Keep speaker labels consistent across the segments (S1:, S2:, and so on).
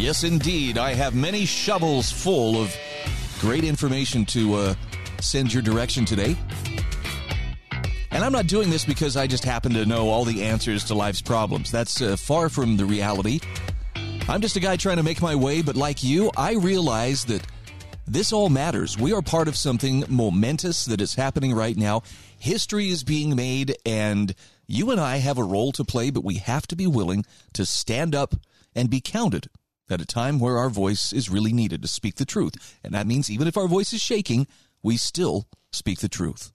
S1: Yes, indeed, I have many shovels full of great information to uh, send your direction today. And I'm not doing this because I just happen to know all the answers to life's problems. That's uh, far from the reality. I'm just a guy trying to make my way, but like you, I realize that this all matters. We are part of something momentous that is happening right now. History is being made, and you and I have a role to play, but we have to be willing to stand up and be counted at a time where our voice is really needed to speak the truth. And that means even if our voice is shaking, we still speak the truth.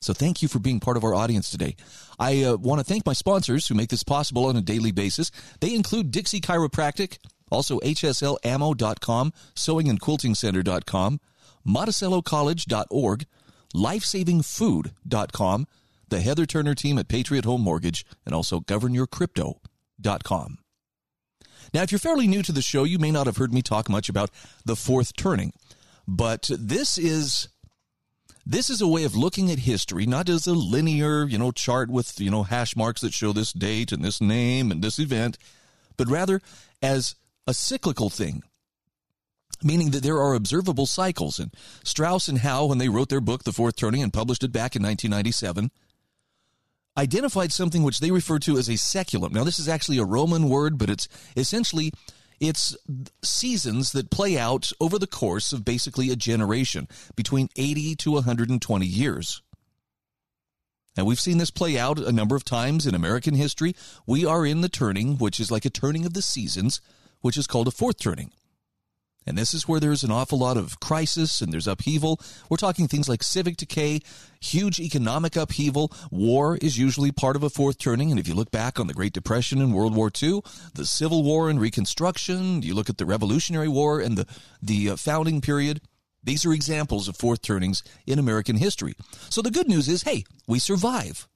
S1: So thank you for being part of our audience today. I uh, want to thank my sponsors who make this possible on a daily basis. They include Dixie Chiropractic, also HSLammo.com, sewingandquiltingcenter.com, MonticelloCollege.org, LifesavingFood.com, the Heather Turner team at Patriot Home Mortgage, and also GovernYourCrypto.com. Now, if you're fairly new to the show, you may not have heard me talk much about the fourth turning, but this is this is a way of looking at history not as a linear, you know, chart with, you know, hash marks that show this date and this name and this event, but rather as a cyclical thing meaning that there are observable cycles. And Strauss and Howe, when they wrote their book, The Fourth Turning, and published it back in 1997, identified something which they refer to as a saeculum. Now, this is actually a Roman word, but it's essentially it's seasons that play out over the course of basically a generation, between 80 to 120 years. And we've seen this play out a number of times in American history. We are in the turning, which is like a turning of the seasons, which is called a fourth turning. And this is where there's an awful lot of crisis and there's upheaval. We're talking things like civic decay, huge economic upheaval. War is usually part of a fourth turning. And if you look back on the Great Depression and World War II, the Civil War and Reconstruction, you look at the Revolutionary War and the, the uh, founding period, these are examples of fourth turnings in American history. So the good news is, hey, we survive.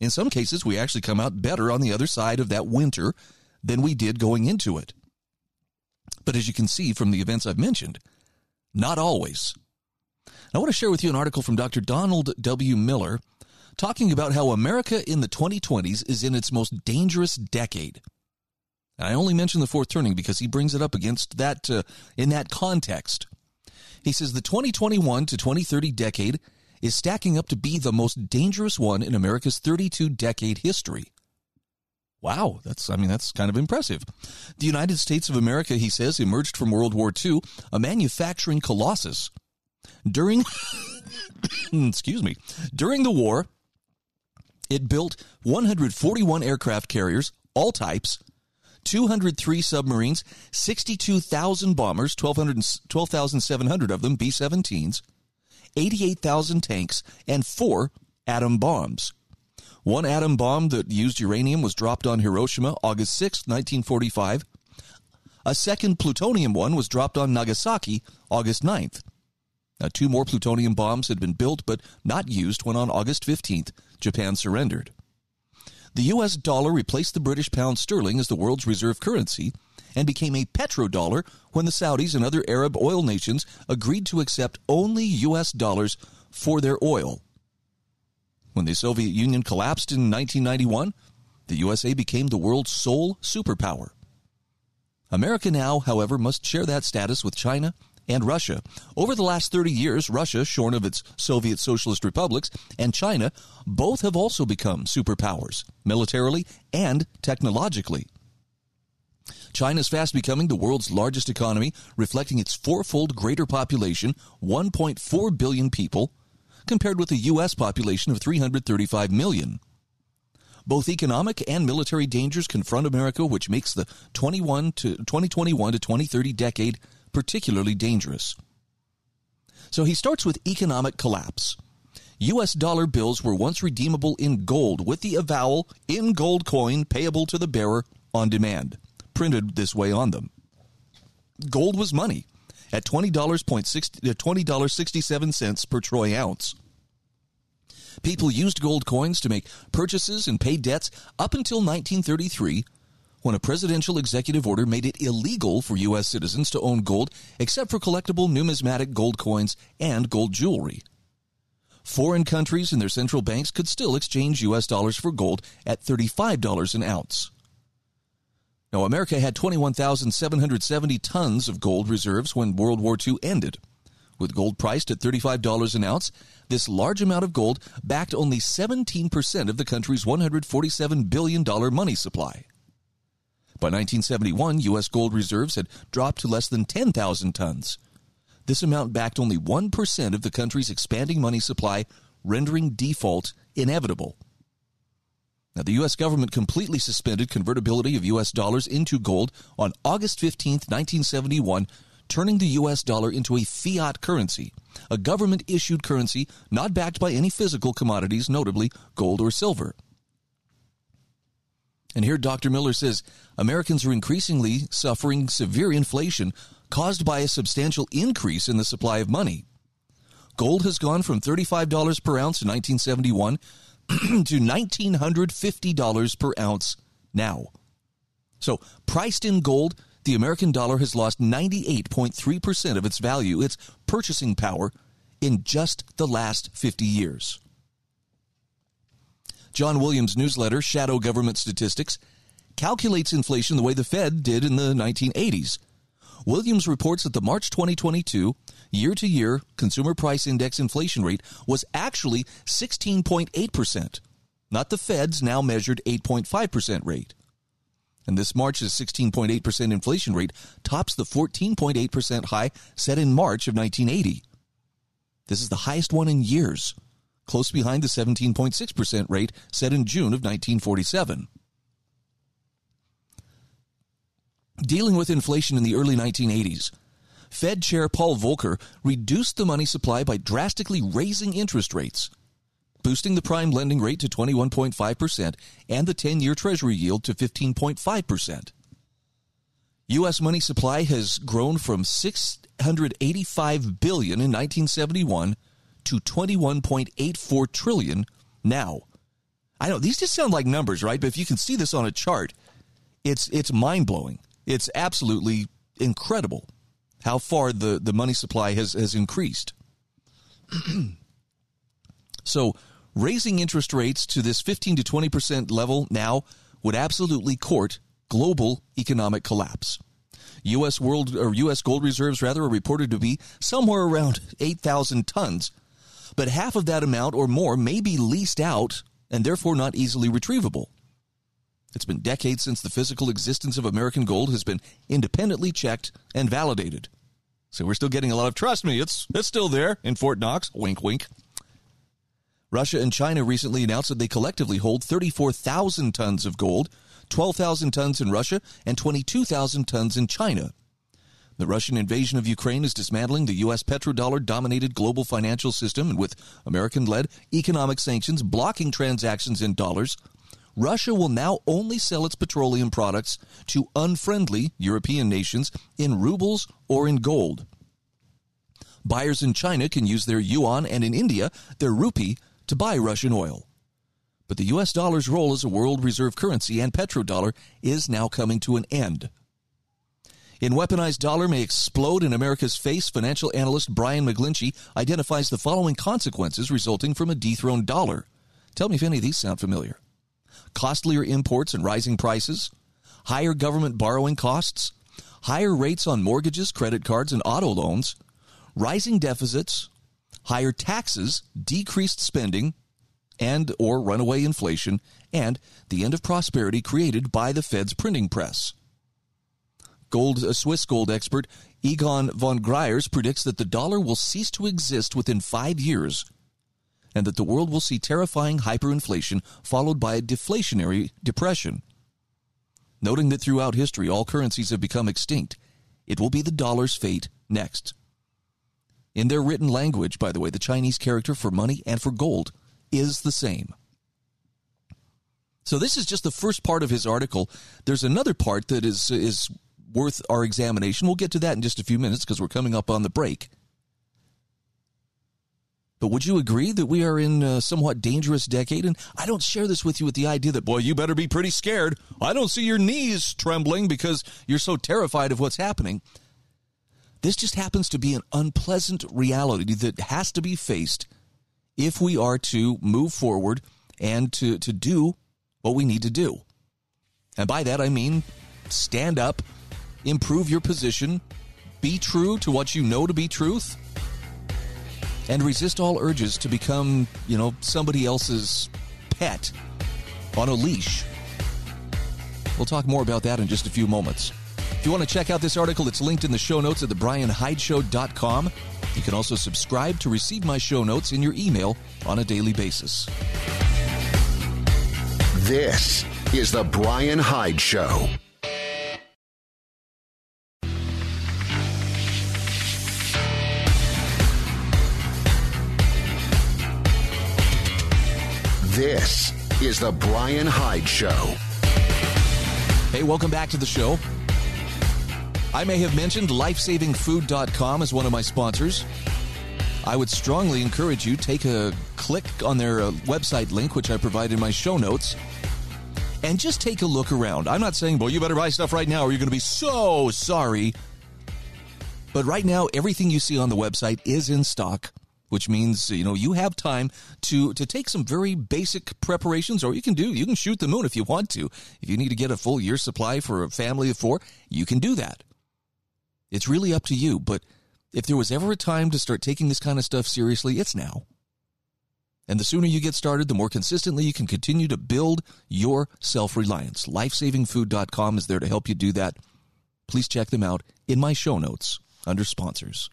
S1: In some cases, we actually come out better on the other side of that winter than we did going into it. But as you can see from the events I've mentioned, not always. I want to share with you an article from Dr. Donald W. Miller talking about how America in the 2020s is in its most dangerous decade. And I only mention the fourth turning because he brings it up against that uh, in that context. He says the 2021 to 2030 decade is stacking up to be the most dangerous one in America's 32 decade history. Wow, that's I mean that's kind of impressive. The United States of America, he says, emerged from World War II a manufacturing colossus. During excuse me, during the war, it built 141 aircraft carriers, all types, 203 submarines, 62,000 bombers, 12,700 of them B-17s, 88,000 tanks, and four atom bombs. One atom bomb that used uranium was dropped on Hiroshima August 6, 1945. A second plutonium one was dropped on Nagasaki August 9th. Now, two more plutonium bombs had been built but not used when on August 15th, Japan surrendered. The US dollar replaced the British pound sterling as the world's reserve currency and became a petrodollar when the Saudis and other Arab oil nations agreed to accept only US dollars for their oil. When the Soviet Union collapsed in 1991, the USA became the world's sole superpower. America now, however, must share that status with China and Russia. Over the last 30 years, Russia, shorn of its Soviet socialist republics, and China both have also become superpowers, militarily and technologically. China is fast becoming the world's largest economy, reflecting its fourfold greater population, 1.4 billion people, compared with a U.S. population of 335 million. Both economic and military dangers confront America, which makes the 21 to 2021 to 2030 decade particularly dangerous. So he starts with economic collapse. U.S. dollar bills were once redeemable in gold with the avowal in gold coin payable to the bearer on demand, printed this way on them. Gold was money at $20.67 uh, per troy ounce. People used gold coins to make purchases and pay debts up until 1933 when a presidential executive order made it illegal for U.S. citizens to own gold except for collectible numismatic gold coins and gold jewelry. Foreign countries and their central banks could still exchange U.S. dollars for gold at $35 an ounce. Now, America had 21,770 tons of gold reserves when World War II ended. With gold priced at $35 an ounce, this large amount of gold backed only 17% of the country's $147 billion money supply. By 1971, U.S. gold reserves had dropped to less than 10,000 tons. This amount backed only 1% of the country's expanding money supply, rendering default inevitable. Now, the U.S. government completely suspended convertibility of U.S. dollars into gold on August 15, 1971, turning the U.S. dollar into a fiat currency, a government issued currency not backed by any physical commodities, notably gold or silver. And here Dr. Miller says Americans are increasingly suffering severe inflation caused by a substantial increase in the supply of money. Gold has gone from $35 per ounce in 1971 to $1,950 per ounce now. So, priced in gold, the American dollar has lost 98.3% of its value, its purchasing power, in just the last 50 years. John Williams' newsletter, Shadow Government Statistics, calculates inflation the way the Fed did in the 1980s. Williams reports that the March 2022 year to year consumer price index inflation rate was actually 16.8%, not the Fed's now measured 8.5% rate. And this March's 16.8% inflation rate tops the 14.8% high set in March of 1980. This is the highest one in years, close behind the 17.6% rate set in June of 1947. Dealing with inflation in the early 1980s, Fed Chair Paul Volcker reduced the money supply by drastically raising interest rates, boosting the prime lending rate to 21.5% and the 10 year Treasury yield to 15.5%. U.S. money supply has grown from 685 billion in 1971 to 21.84 trillion now. I know these just sound like numbers, right? But if you can see this on a chart, it's it's mind blowing. It's absolutely incredible how far the, the money supply has, has increased. so, raising interest rates to this 15 to 20% level now would absolutely court global economic collapse. U.S. world or U.S. gold reserves rather are reported to be somewhere around 8,000 tons, but half of that amount or more may be leased out and therefore not easily retrievable. It's been decades since the physical existence of American gold has been independently checked and validated. So we're still getting a lot of trust me, it's it's still there in Fort Knox. Wink wink. Russia and China recently announced that they collectively hold 34,000 tons of gold, 12,000 tons in Russia and 22,000 tons in China. The Russian invasion of Ukraine is dismantling the U.S. petrodollar dominated global financial system, and with American led economic sanctions blocking transactions in dollars, Russia will now only sell its petroleum products to unfriendly European nations in rubles or in gold. Buyers in China can use their yuan and in India their rupee to buy Russian oil. But the US dollar's role as a world reserve currency and petrodollar is now coming to an end. In Weaponized Dollar May Explode in America's Face, financial analyst Brian McGlinchey identifies the following consequences resulting from a dethroned dollar. Tell me if any of these sound familiar costlier imports and rising prices, higher government borrowing costs, higher rates on mortgages, credit cards, and auto loans, rising deficits, higher taxes, decreased spending, and or runaway inflation, and the end of prosperity created by the Fed's printing press. Gold, a Swiss gold expert, Egon von Greyerz, predicts that the dollar will cease to exist within five years and that the world will see terrifying hyperinflation followed by a deflationary depression. Noting that throughout history all currencies have become extinct, it will be the dollar's fate next. In their written language, by the way, the Chinese character for money and for gold is the same. So this is just the first part of his article. There's another part that is is worth our examination. We'll get to that in just a few minutes because we're coming up on the break. But would you agree that we are in a somewhat dangerous decade? And I don't share this with you with the idea that, boy, you better be pretty scared. I don't see your knees trembling because you're so terrified of what's happening. This just happens to be an unpleasant reality that has to be faced if we are to move forward and to, to do what we need to do. And by that, I mean stand up, improve your position, be true to what you know to be truth and resist all urges to become, you know, somebody else's pet on a leash. We'll talk more about that in just a few moments. If you want to check out this article, it's linked in the show notes at thebrianhydeshow.com. You can also subscribe to receive my show notes in your email on a daily basis.
S2: This is The Brian Hyde Show. This is The Brian Hyde Show.
S1: Hey, welcome back to the show. I may have mentioned lifesavingfood.com as one of my sponsors. I would strongly encourage you take a click on their uh, website link which I provide in my show notes and just take a look around. I'm not saying, well, you better buy stuff right now or you're going to be so sorry. But right now everything you see on the website is in stock which means you know you have time to to take some very basic preparations or you can do you can shoot the moon if you want to. If you need to get a full year supply for a family of 4 you can do that. It's really up to you but if there was ever a time to start taking this kind of stuff seriously it's now. And the sooner you get started the more consistently you can continue to build your self-reliance. Lifesavingfood.com is there to help you do that. Please check them out in my show notes under sponsors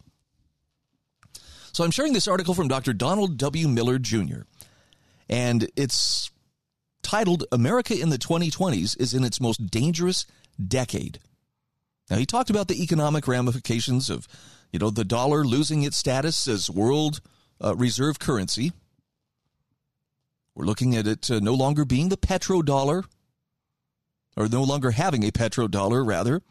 S1: so I'm sharing this article from Dr. Donald W. Miller Jr. And it's titled America in the 2020s is in its most dangerous decade. Now he talked about the economic ramifications of, you know, the dollar losing its status as world uh, reserve currency. We're looking at it uh, no longer being the petrodollar, or no longer having a petrodollar, rather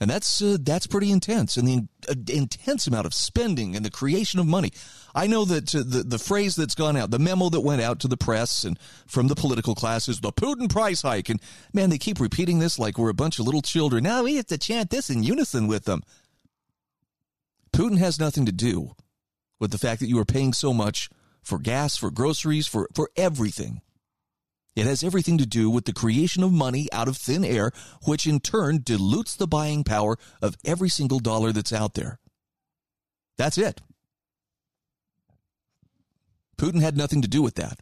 S1: and that's uh, that's pretty intense. And the uh, intense amount of spending and the creation of money. I know that uh, the the phrase that's gone out the memo that went out to the press and from the political classes the putin price hike. And man they keep repeating this like we're a bunch of little children. Now we have to chant this in unison with them. Putin has nothing to do with the fact that you are paying so much for gas for groceries for for everything it has everything to do with the creation of money out of thin air, which in turn dilutes the buying power of every single dollar that's out there. That's it. Putin had nothing to do with that.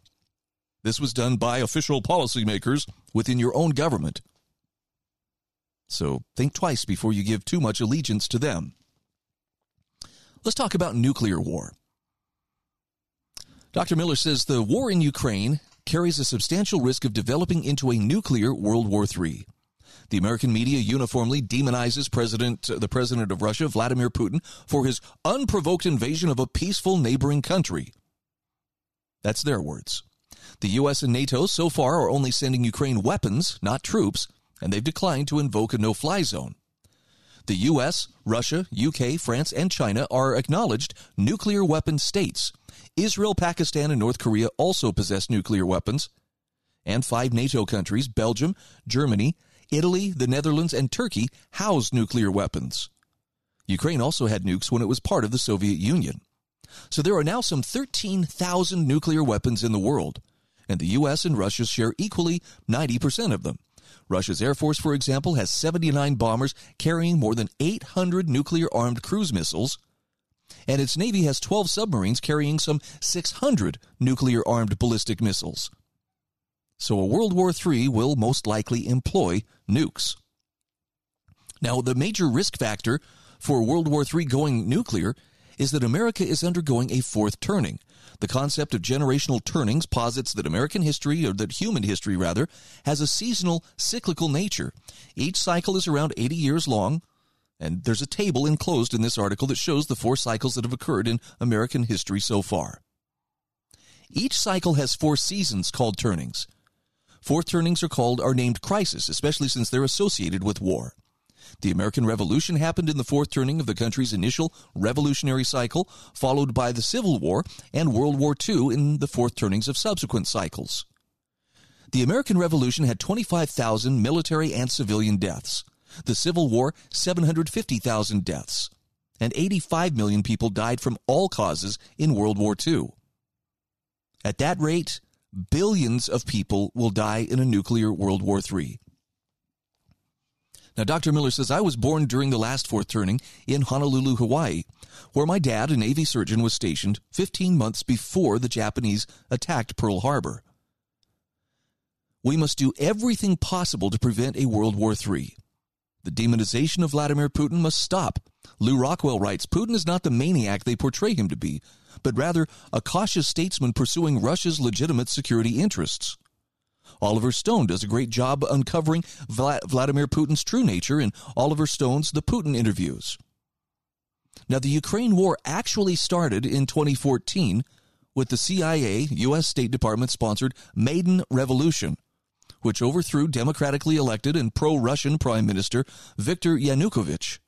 S1: This was done by official policymakers within your own government. So think twice before you give too much allegiance to them. Let's talk about nuclear war. Dr. Miller says the war in Ukraine carries a substantial risk of developing into a nuclear World War III. The American media uniformly demonizes President, the president of Russia, Vladimir Putin, for his unprovoked invasion of a peaceful neighboring country. That's their words. The U.S. and NATO so far are only sending Ukraine weapons, not troops, and they've declined to invoke a no fly zone. The U.S., Russia, UK, France, and China are acknowledged nuclear weapon states, Israel, Pakistan, and North Korea also possess nuclear weapons. And five NATO countries, Belgium, Germany, Italy, the Netherlands, and Turkey, house nuclear weapons. Ukraine also had nukes when it was part of the Soviet Union. So there are now some 13,000 nuclear weapons in the world, and the US and Russia share equally 90% of them. Russia's Air Force, for example, has 79 bombers carrying more than 800 nuclear armed cruise missiles, and its Navy has 12 submarines carrying some 600 nuclear armed ballistic missiles. So a World War III will most likely employ nukes. Now, the major risk factor for World War III going nuclear is that America is undergoing a fourth turning. The concept of generational turnings posits that American history, or that human history rather, has a seasonal, cyclical nature. Each cycle is around 80 years long, and there's a table enclosed in this article that shows the four cycles that have occurred in American history so far. Each cycle has four seasons called turnings. Fourth turnings are called are named crisis, especially since they're associated with war. The American Revolution happened in the fourth turning of the country's initial revolutionary cycle, followed by the Civil War and World War II in the fourth turnings of subsequent cycles. The American Revolution had 25,000 military and civilian deaths. The Civil War, 750,000 deaths. And 85 million people died from all causes in World War II. At that rate, billions of people will die in a nuclear World War III. Now, Dr. Miller says, I was born during the last fourth turning in Honolulu, Hawaii, where my dad, a Navy surgeon, was stationed 15 months before the Japanese attacked Pearl Harbor. We must do everything possible to prevent a World War III. The demonization of Vladimir Putin must stop. Lew Rockwell writes Putin is not the maniac they portray him to be, but rather a cautious statesman pursuing Russia's legitimate security interests. Oliver Stone does a great job uncovering Vladimir Putin's true nature in Oliver Stone's The Putin Interviews. Now, the Ukraine war actually started in 2014 with the CIA, U.S. State Department sponsored Maidan Revolution, which overthrew democratically elected and pro Russian Prime Minister Viktor Yanukovych.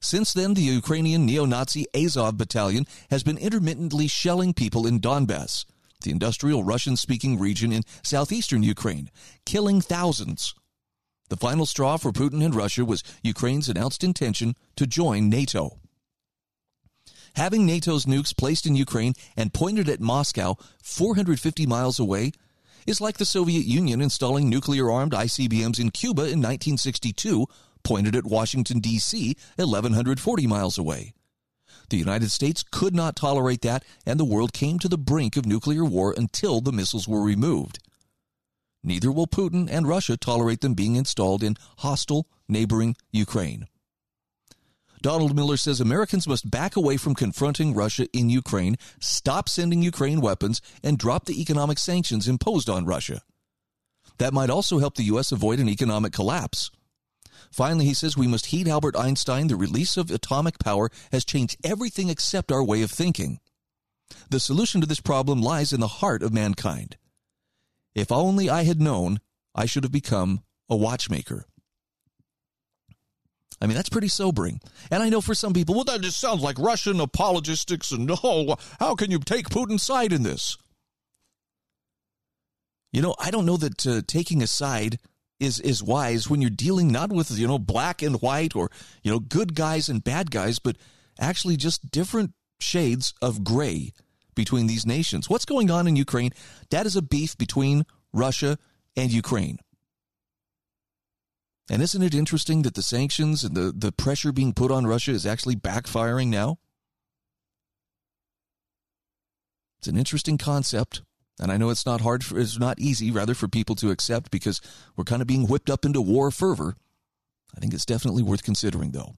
S1: Since then, the Ukrainian neo Nazi Azov battalion has been intermittently shelling people in Donbass, the industrial Russian speaking region in southeastern Ukraine, killing thousands. The final straw for Putin and Russia was Ukraine's announced intention to join NATO. Having NATO's nukes placed in Ukraine and pointed at Moscow 450 miles away is like the Soviet Union installing nuclear armed ICBMs in Cuba in 1962, pointed at Washington, D.C., 1,140 miles away. The United States could not tolerate that, and the world came to the brink of nuclear war until the missiles were removed. Neither will Putin and Russia tolerate them being installed in hostile neighboring Ukraine. Donald Miller says Americans must back away from confronting Russia in Ukraine, stop sending Ukraine weapons, and drop the economic sanctions imposed on Russia. That might also help the U.S. avoid an economic collapse. Finally, he says we must heed Albert Einstein the release of atomic power has changed everything except our way of thinking. The solution to this problem lies in the heart of mankind. If only I had known, I should have become a watchmaker. I mean, that's pretty sobering. And I know for some people, well, that just sounds like Russian apologistics, and no, how can you take Putin's side in this? You know, I don't know that uh, taking a side is is wise when you're dealing not with you know black and white or you know good guys and bad guys, but actually just different shades of gray between these nations. What's going on in Ukraine? That is a beef between Russia and Ukraine. And isn't it interesting that the sanctions and the, the pressure being put on Russia is actually backfiring now? It's an interesting concept. And I know it's not hard, for, it's not easy, rather, for people to accept because we're kind of being whipped up into war fervor. I think it's definitely worth considering, though.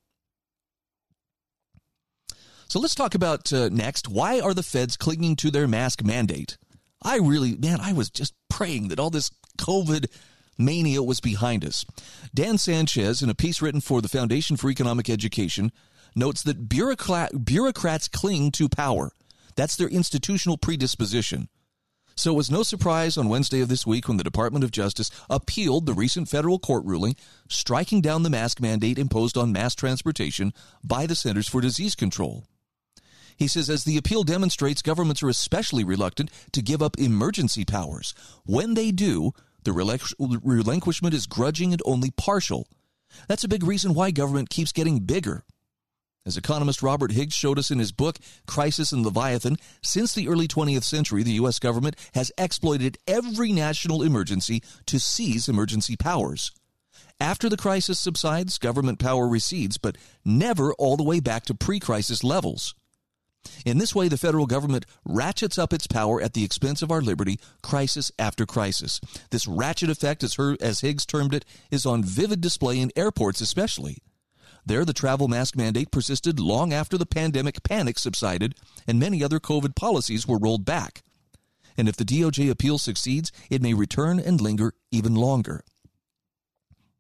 S1: So let's talk about uh, next. Why are the feds clinging to their mask mandate? I really, man, I was just praying that all this COVID mania was behind us. Dan Sanchez, in a piece written for the Foundation for Economic Education, notes that bureaucrat, bureaucrats cling to power. That's their institutional predisposition. So it was no surprise on Wednesday of this week when the Department of Justice appealed the recent federal court ruling striking down the mask mandate imposed on mass transportation by the Centers for Disease Control. He says, as the appeal demonstrates, governments are especially reluctant to give up emergency powers. When they do, the relinquishment is grudging and only partial. That's a big reason why government keeps getting bigger. As economist Robert Higgs showed us in his book, Crisis and Leviathan, since the early 20th century, the U.S. government has exploited every national emergency to seize emergency powers. After the crisis subsides, government power recedes, but never all the way back to pre crisis levels. In this way, the federal government ratchets up its power at the expense of our liberty, crisis after crisis. This ratchet effect, as, her, as Higgs termed it, is on vivid display in airports especially. There, the travel mask mandate persisted long after the pandemic panic subsided and many other COVID policies were rolled back. And if the DOJ appeal succeeds, it may return and linger even longer.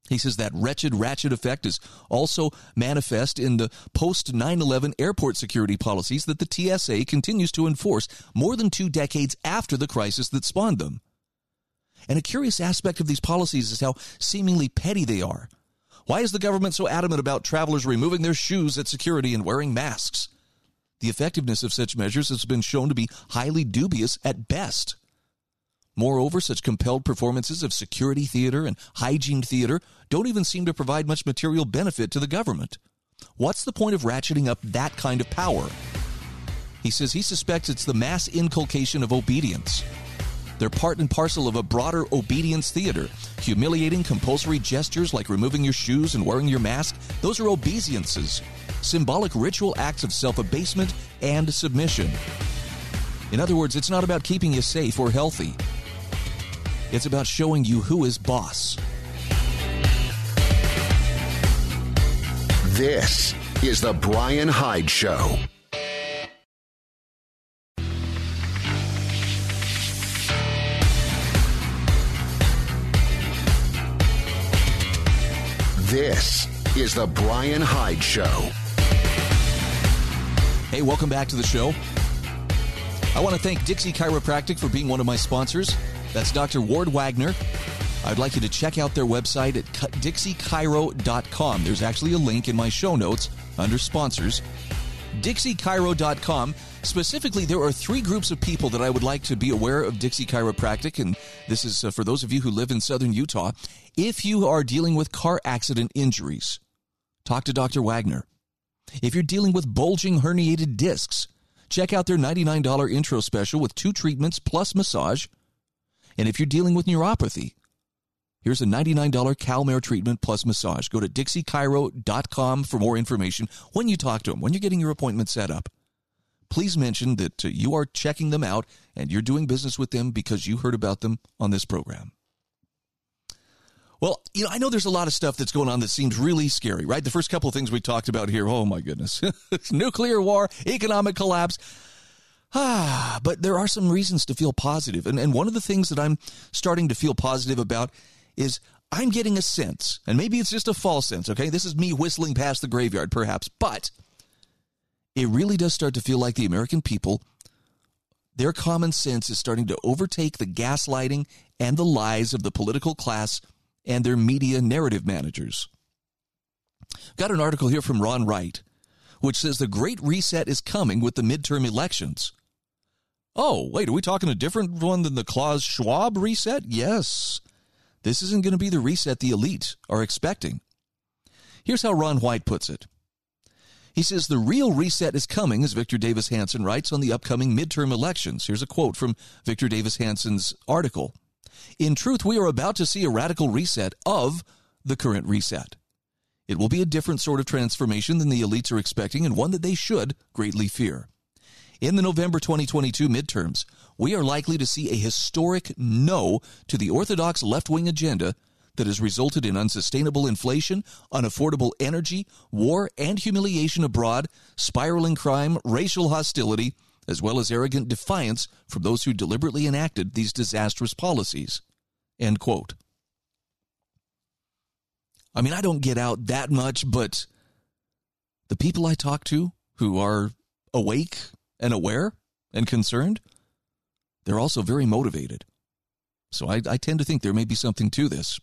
S1: He says that wretched ratchet effect is also manifest in the post 9 11 airport security policies that the TSA continues to enforce more than two decades after the crisis that spawned them. And a curious aspect of these policies is how seemingly petty they are. Why is the government so adamant about travelers removing their shoes at security and wearing masks? The effectiveness of such measures has been shown to be highly dubious at best. Moreover, such compelled performances of security theater and hygiene theater don't even seem to provide much material benefit to the government. What's the point of ratcheting up that kind of power? He says he suspects it's the mass inculcation of obedience. They're part and parcel of a broader obedience theater. Humiliating compulsory gestures like removing your shoes and wearing your mask, those are obeisances, symbolic ritual acts of self abasement and submission. In other words, it's not about keeping you safe or healthy, it's about showing you who is boss.
S2: This is The Brian Hyde Show. This is The Brian Hyde Show.
S1: Hey, welcome back to the show. I want to thank Dixie Chiropractic for being one of my sponsors. That's Dr. Ward Wagner. I'd like you to check out their website at dixiechiro.com. There's actually a link in my show notes under sponsors. dixiechiro.com. Specifically, there are three groups of people that I would like to be aware of Dixie Chiropractic, and this is uh, for those of you who live in southern Utah. If you are dealing with car accident injuries, talk to Dr. Wagner. If you're dealing with bulging herniated discs, check out their $99 intro special with two treatments plus massage. And if you're dealing with neuropathy, here's a $99 CalMare treatment plus massage. Go to dixiechiro.com for more information when you talk to them, when you're getting your appointment set up. Please mention that uh, you are checking them out and you're doing business with them because you heard about them on this program. Well, you know, I know there's a lot of stuff that's going on that seems really scary, right? The first couple of things we talked about here, oh my goodness. Nuclear war, economic collapse. Ah, but there are some reasons to feel positive. And, and one of the things that I'm starting to feel positive about is I'm getting a sense, and maybe it's just a false sense, okay? This is me whistling past the graveyard, perhaps, but it really does start to feel like the American people, their common sense is starting to overtake the gaslighting and the lies of the political class and their media narrative managers. Got an article here from Ron Wright, which says the Great Reset is coming with the midterm elections. Oh, wait, are we talking a different one than the Klaus Schwab reset? Yes. This isn't going to be the reset the elite are expecting. Here's how Ron White puts it. He says the real reset is coming, as Victor Davis Hanson writes on the upcoming midterm elections. Here's a quote from Victor Davis Hanson's article. In truth, we are about to see a radical reset of the current reset. It will be a different sort of transformation than the elites are expecting and one that they should greatly fear. In the November 2022 midterms, we are likely to see a historic no to the orthodox left wing agenda that has resulted in unsustainable inflation, unaffordable energy, war and humiliation abroad, spiraling crime, racial hostility, as well as arrogant defiance from those who deliberately enacted these disastrous policies. End quote. I mean, I don't get out that much, but the people I talk to who are awake and aware and concerned, they're also very motivated. So I, I tend to think there may be something to this.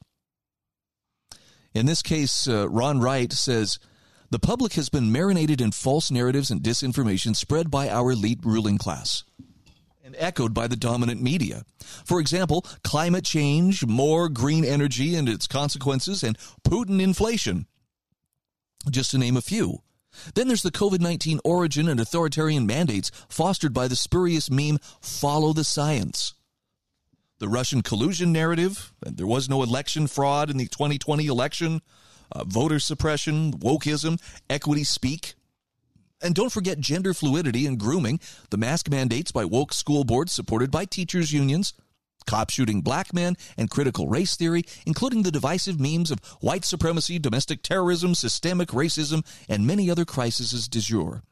S1: In this case, uh, Ron Wright says the public has been marinated in false narratives and disinformation spread by our elite ruling class and echoed by the dominant media. For example, climate change, more green energy and its consequences, and Putin inflation, just to name a few. Then there's the COVID 19 origin and authoritarian mandates fostered by the spurious meme, follow the science. The Russian collusion narrative, there was no election fraud in the 2020 election, uh, voter suppression, wokeism, equity speak. And don't forget gender fluidity and grooming, the mask mandates by woke school boards supported by teachers' unions, cop shooting black men, and critical race theory, including the divisive memes of white supremacy, domestic terrorism, systemic racism, and many other crises du jour.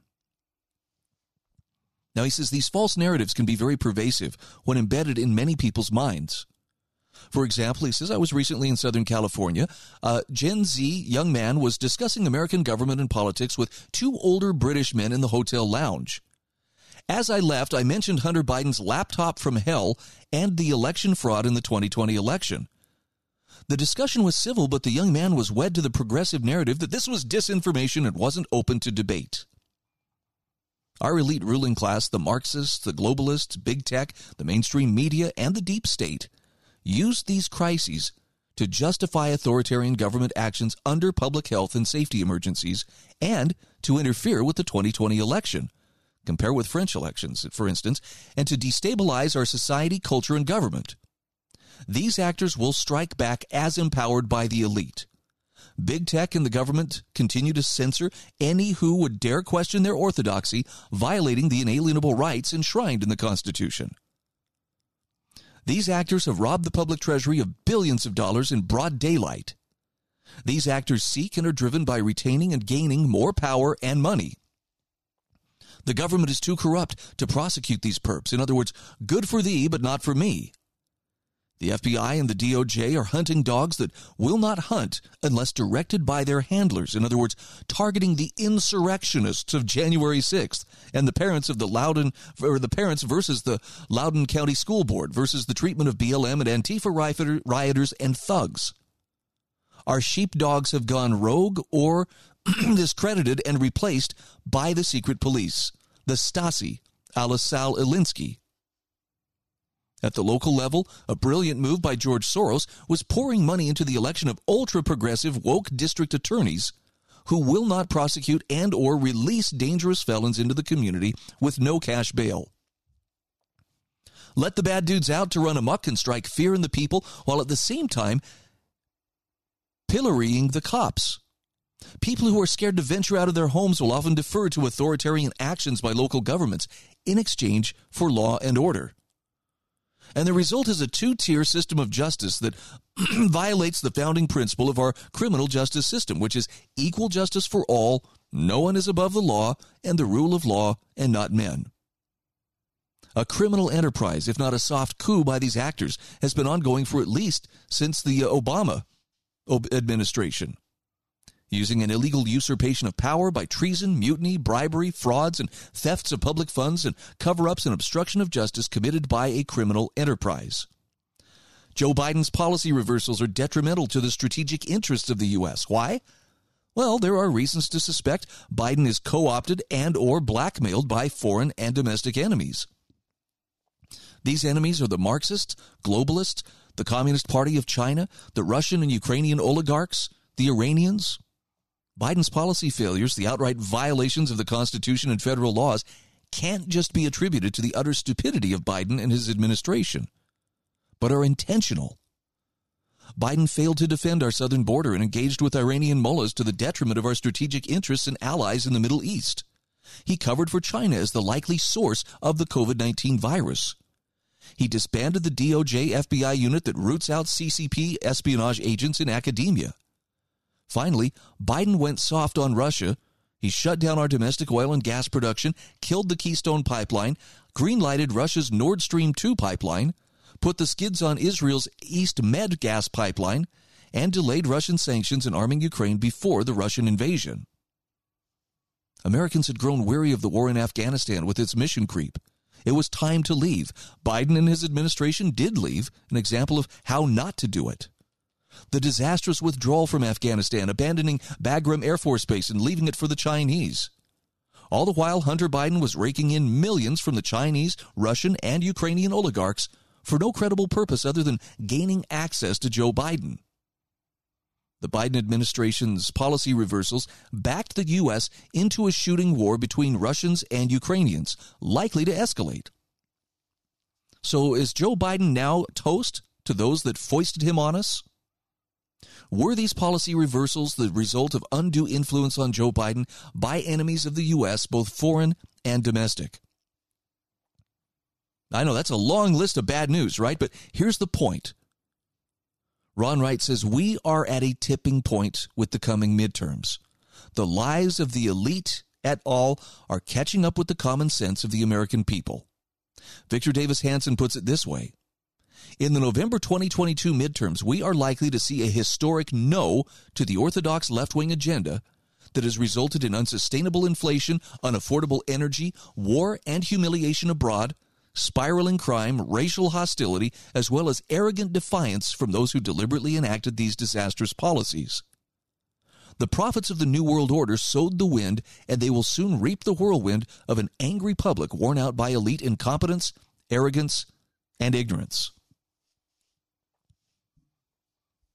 S1: Now, he says these false narratives can be very pervasive when embedded in many people's minds. For example, he says, I was recently in Southern California. A Gen Z young man was discussing American government and politics with two older British men in the hotel lounge. As I left, I mentioned Hunter Biden's laptop from hell and the election fraud in the 2020 election. The discussion was civil, but the young man was wed to the progressive narrative that this was disinformation and wasn't open to debate. Our elite ruling class, the Marxists, the globalists, big tech, the mainstream media, and the deep state, used these crises to justify authoritarian government actions under public health and safety emergencies and to interfere with the 2020 election. Compare with French elections, for instance, and to destabilize our society, culture, and government. These actors will strike back as empowered by the elite. Big tech and the government continue to censor any who would dare question their orthodoxy, violating the inalienable rights enshrined in the Constitution. These actors have robbed the public treasury of billions of dollars in broad daylight. These actors seek and are driven by retaining and gaining more power and money. The government is too corrupt to prosecute these perps. In other words, good for thee, but not for me. The FBI and the DOJ are hunting dogs that will not hunt unless directed by their handlers. In other words, targeting the insurrectionists of January 6th and the parents of the Loudoun, or the parents versus the Loudoun County School Board versus the treatment of BLM and Antifa rioters and thugs. Our sheepdogs have gone rogue or discredited and replaced by the secret police, the Stasi, a Saul Alinsky, at the local level, a brilliant move by George Soros was pouring money into the election of ultra-progressive woke district attorneys who will not prosecute and or release dangerous felons into the community with no cash bail. Let the bad dudes out to run amok and strike fear in the people while at the same time pillorying the cops. People who are scared to venture out of their homes will often defer to authoritarian actions by local governments in exchange for law and order. And the result is a two tier system of justice that violates the founding principle of our criminal justice system, which is equal justice for all, no one is above the law, and the rule of law and not men. A criminal enterprise, if not a soft coup by these actors, has been ongoing for at least since the Obama administration using an illegal usurpation of power by treason, mutiny, bribery, frauds, and thefts of public funds and cover ups and obstruction of justice committed by a criminal enterprise. Joe Biden's policy reversals are detrimental to the strategic interests of the U.S. Why? Well, there are reasons to suspect Biden is co-opted and or blackmailed by foreign and domestic enemies. These enemies are the Marxists, globalists, the Communist Party of China, the Russian and Ukrainian oligarchs, the Iranians, Biden's policy failures, the outright violations of the Constitution and federal laws, can't just be attributed to the utter stupidity of Biden and his administration, but are intentional. Biden failed to defend our southern border and engaged with Iranian mullahs to the detriment of our strategic interests and allies in the Middle East. He covered for China as the likely source of the COVID 19 virus. He disbanded the DOJ FBI unit that roots out CCP espionage agents in academia. Finally, Biden went soft on Russia. He shut down our domestic oil and gas production, killed the Keystone pipeline, greenlighted Russia's Nord Stream 2 pipeline, put the skids on Israel's East Med gas pipeline, and delayed Russian sanctions in arming Ukraine before the Russian invasion. Americans had grown weary of the war in Afghanistan with its mission creep. It was time to leave. Biden and his administration did leave, an example of how not to do it the disastrous withdrawal from Afghanistan, abandoning Bagram Air Force Base and leaving it for the Chinese. All the while, Hunter Biden was raking in millions from the Chinese, Russian, and Ukrainian oligarchs for no credible purpose other than gaining access to Joe Biden. The Biden administration's policy reversals backed the U.S. into a shooting war between Russians and Ukrainians, likely to escalate. So is Joe Biden now toast to those that foisted him on us? Were these policy reversals the result of undue influence on Joe Biden by enemies of the U.S., both foreign and domestic? I know that's a long list of bad news, right? But here's the point. Ron Wright says we are at a tipping point with the coming midterms. The lies of the elite at all are catching up with the common sense of the American people. Victor Davis Hanson puts it this way in the November 2022 midterms, we are likely to see a historic no to the orthodox left wing agenda that has resulted in unsustainable inflation, unaffordable energy, war, and humiliation abroad, spiraling crime, racial hostility, as well as arrogant defiance from those who deliberately enacted these disastrous policies. The prophets of the New World Order sowed the wind, and they will soon reap the whirlwind of an angry public worn out by elite incompetence, arrogance, and ignorance.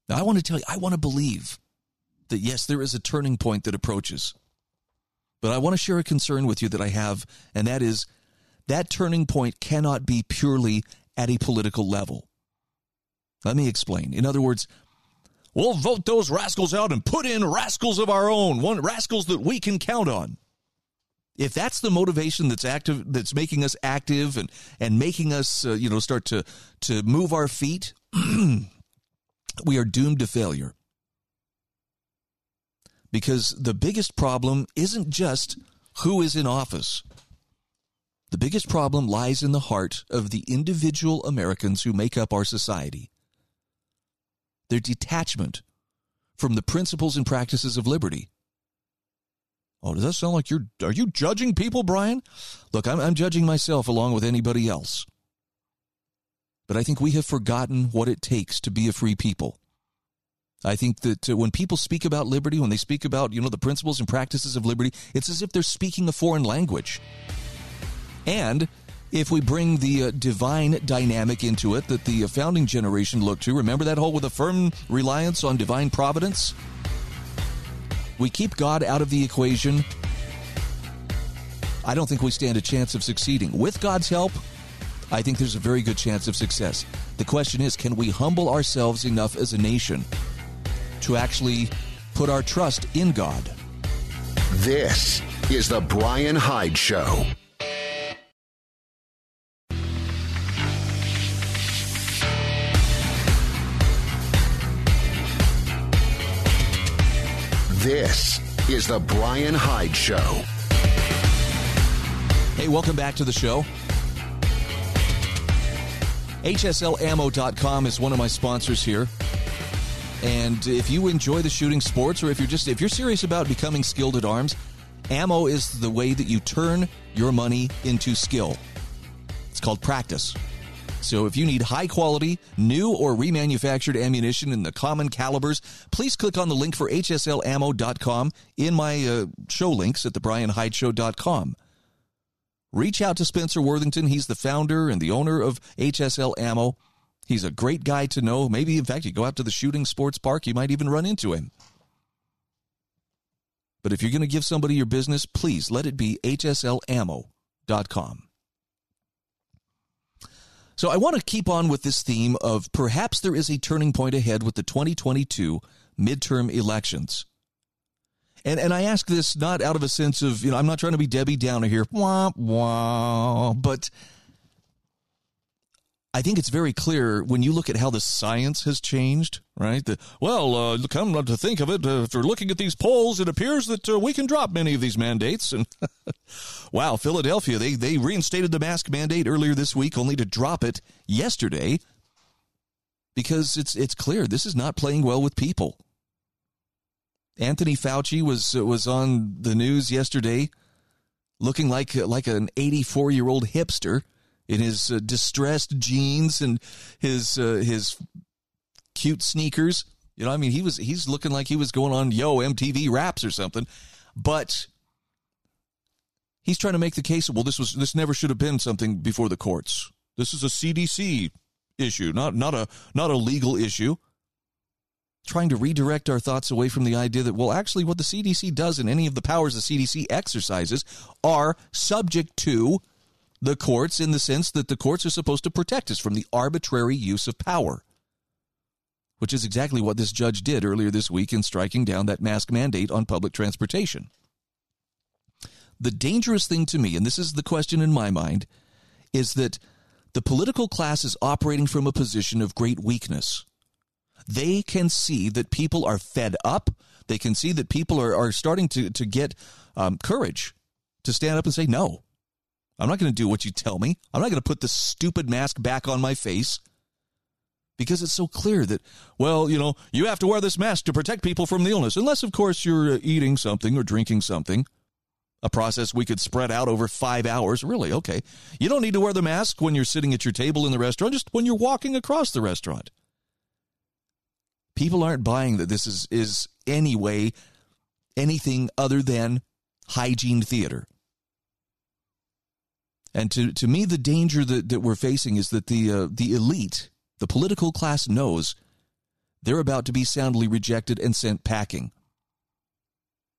S1: Now, I want to tell you, I want to believe that yes, there is a turning point that approaches. But I want to share a concern with you that I have, and that is that turning point cannot be purely at a political level. Let me explain. In other words, we'll vote those rascals out and put in rascals of our own, one rascals that we can count on. If that's the motivation that's active, that's making us active and and making us, uh, you know, start to to move our feet, we are doomed to failure because the biggest problem isn't just who is in office. The biggest problem lies in the heart of the individual Americans who make up our society. Their detachment from the principles and practices of liberty. Oh, does that sound like you're are you judging people, Brian? Look, I'm, I'm judging myself along with anybody else. But I think we have forgotten what it takes to be a free people. I think that uh, when people speak about liberty, when they speak about, you know, the principles and practices of liberty, it's as if they're speaking a foreign language. And if we bring the uh, divine dynamic into it that the uh, founding generation looked to, remember that whole with a firm reliance on divine providence? We keep God out of the equation. I don't think we stand a chance of succeeding. With God's help, I think there's a very good chance of success. The question is can we humble ourselves enough as a nation to actually put our trust in God.
S2: This is the Brian Hyde Show. This is the Brian Hyde Show.
S1: Hey, welcome back to the show. HSLammo.com is one of my sponsors here. And if you enjoy the shooting sports, or if you're just if you're serious about becoming skilled at arms, ammo is the way that you turn your money into skill. It's called practice. So if you need high quality, new or remanufactured ammunition in the common calibers, please click on the link for hslammo.com in my uh, show links at the thebrianhydeshow.com. Reach out to Spencer Worthington. He's the founder and the owner of HSL Ammo. He's a great guy to know. Maybe, in fact, you go out to the shooting sports park, you might even run into him. But if you're going to give somebody your business, please let it be hslammo.com. So I want to keep on with this theme of perhaps there is a turning point ahead with the 2022 midterm elections. And and I ask this not out of a sense of, you know, I'm not trying to be Debbie Downer here, wah, wah, but I think it's very clear when you look at how the science has changed, right? The, well, uh, come to think of it, uh, after looking at these polls, it appears that uh, we can drop many of these mandates. And wow, Philadelphia, they, they reinstated the mask mandate earlier this week, only to drop it yesterday because it's it's clear this is not playing well with people. Anthony Fauci was was on the news yesterday, looking like like an 84 year old hipster in his uh, distressed jeans and his uh, his cute sneakers. You know, I mean, he was he's looking like he was going on Yo MTV Raps or something, but he's trying to make the case. Well, this was this never should have been something before the courts. This is a CDC issue, not not a not a legal issue. Trying to redirect our thoughts away from the idea that well, actually, what the CDC does and any of the powers the CDC exercises are subject to the courts in the sense that the courts are supposed to protect us from the arbitrary use of power, which is exactly what this judge did earlier this week in striking down that mask mandate on public transportation. The dangerous thing to me, and this is the question in my mind, is that the political class is operating from a position of great weakness. They can see that people are fed up. They can see that people are, are starting to, to get um, courage to stand up and say, no, I'm not going to do what you tell me. I'm not going to put this stupid mask back on my face because it's so clear that, well, you know, you have to wear this mask to protect people from the illness, unless, of course, you're uh, eating something or drinking something. a process we could spread out over five hours. Really? Okay. You don't need to wear the mask when you're sitting at your table in the restaurant, just when you're walking across the restaurant. People aren't buying that this is, is anyway anything other than hygiene theater. And to, to me, the danger that, that we're facing is that the, uh, the elite, the political class, knows they're about to be soundly rejected and sent packing.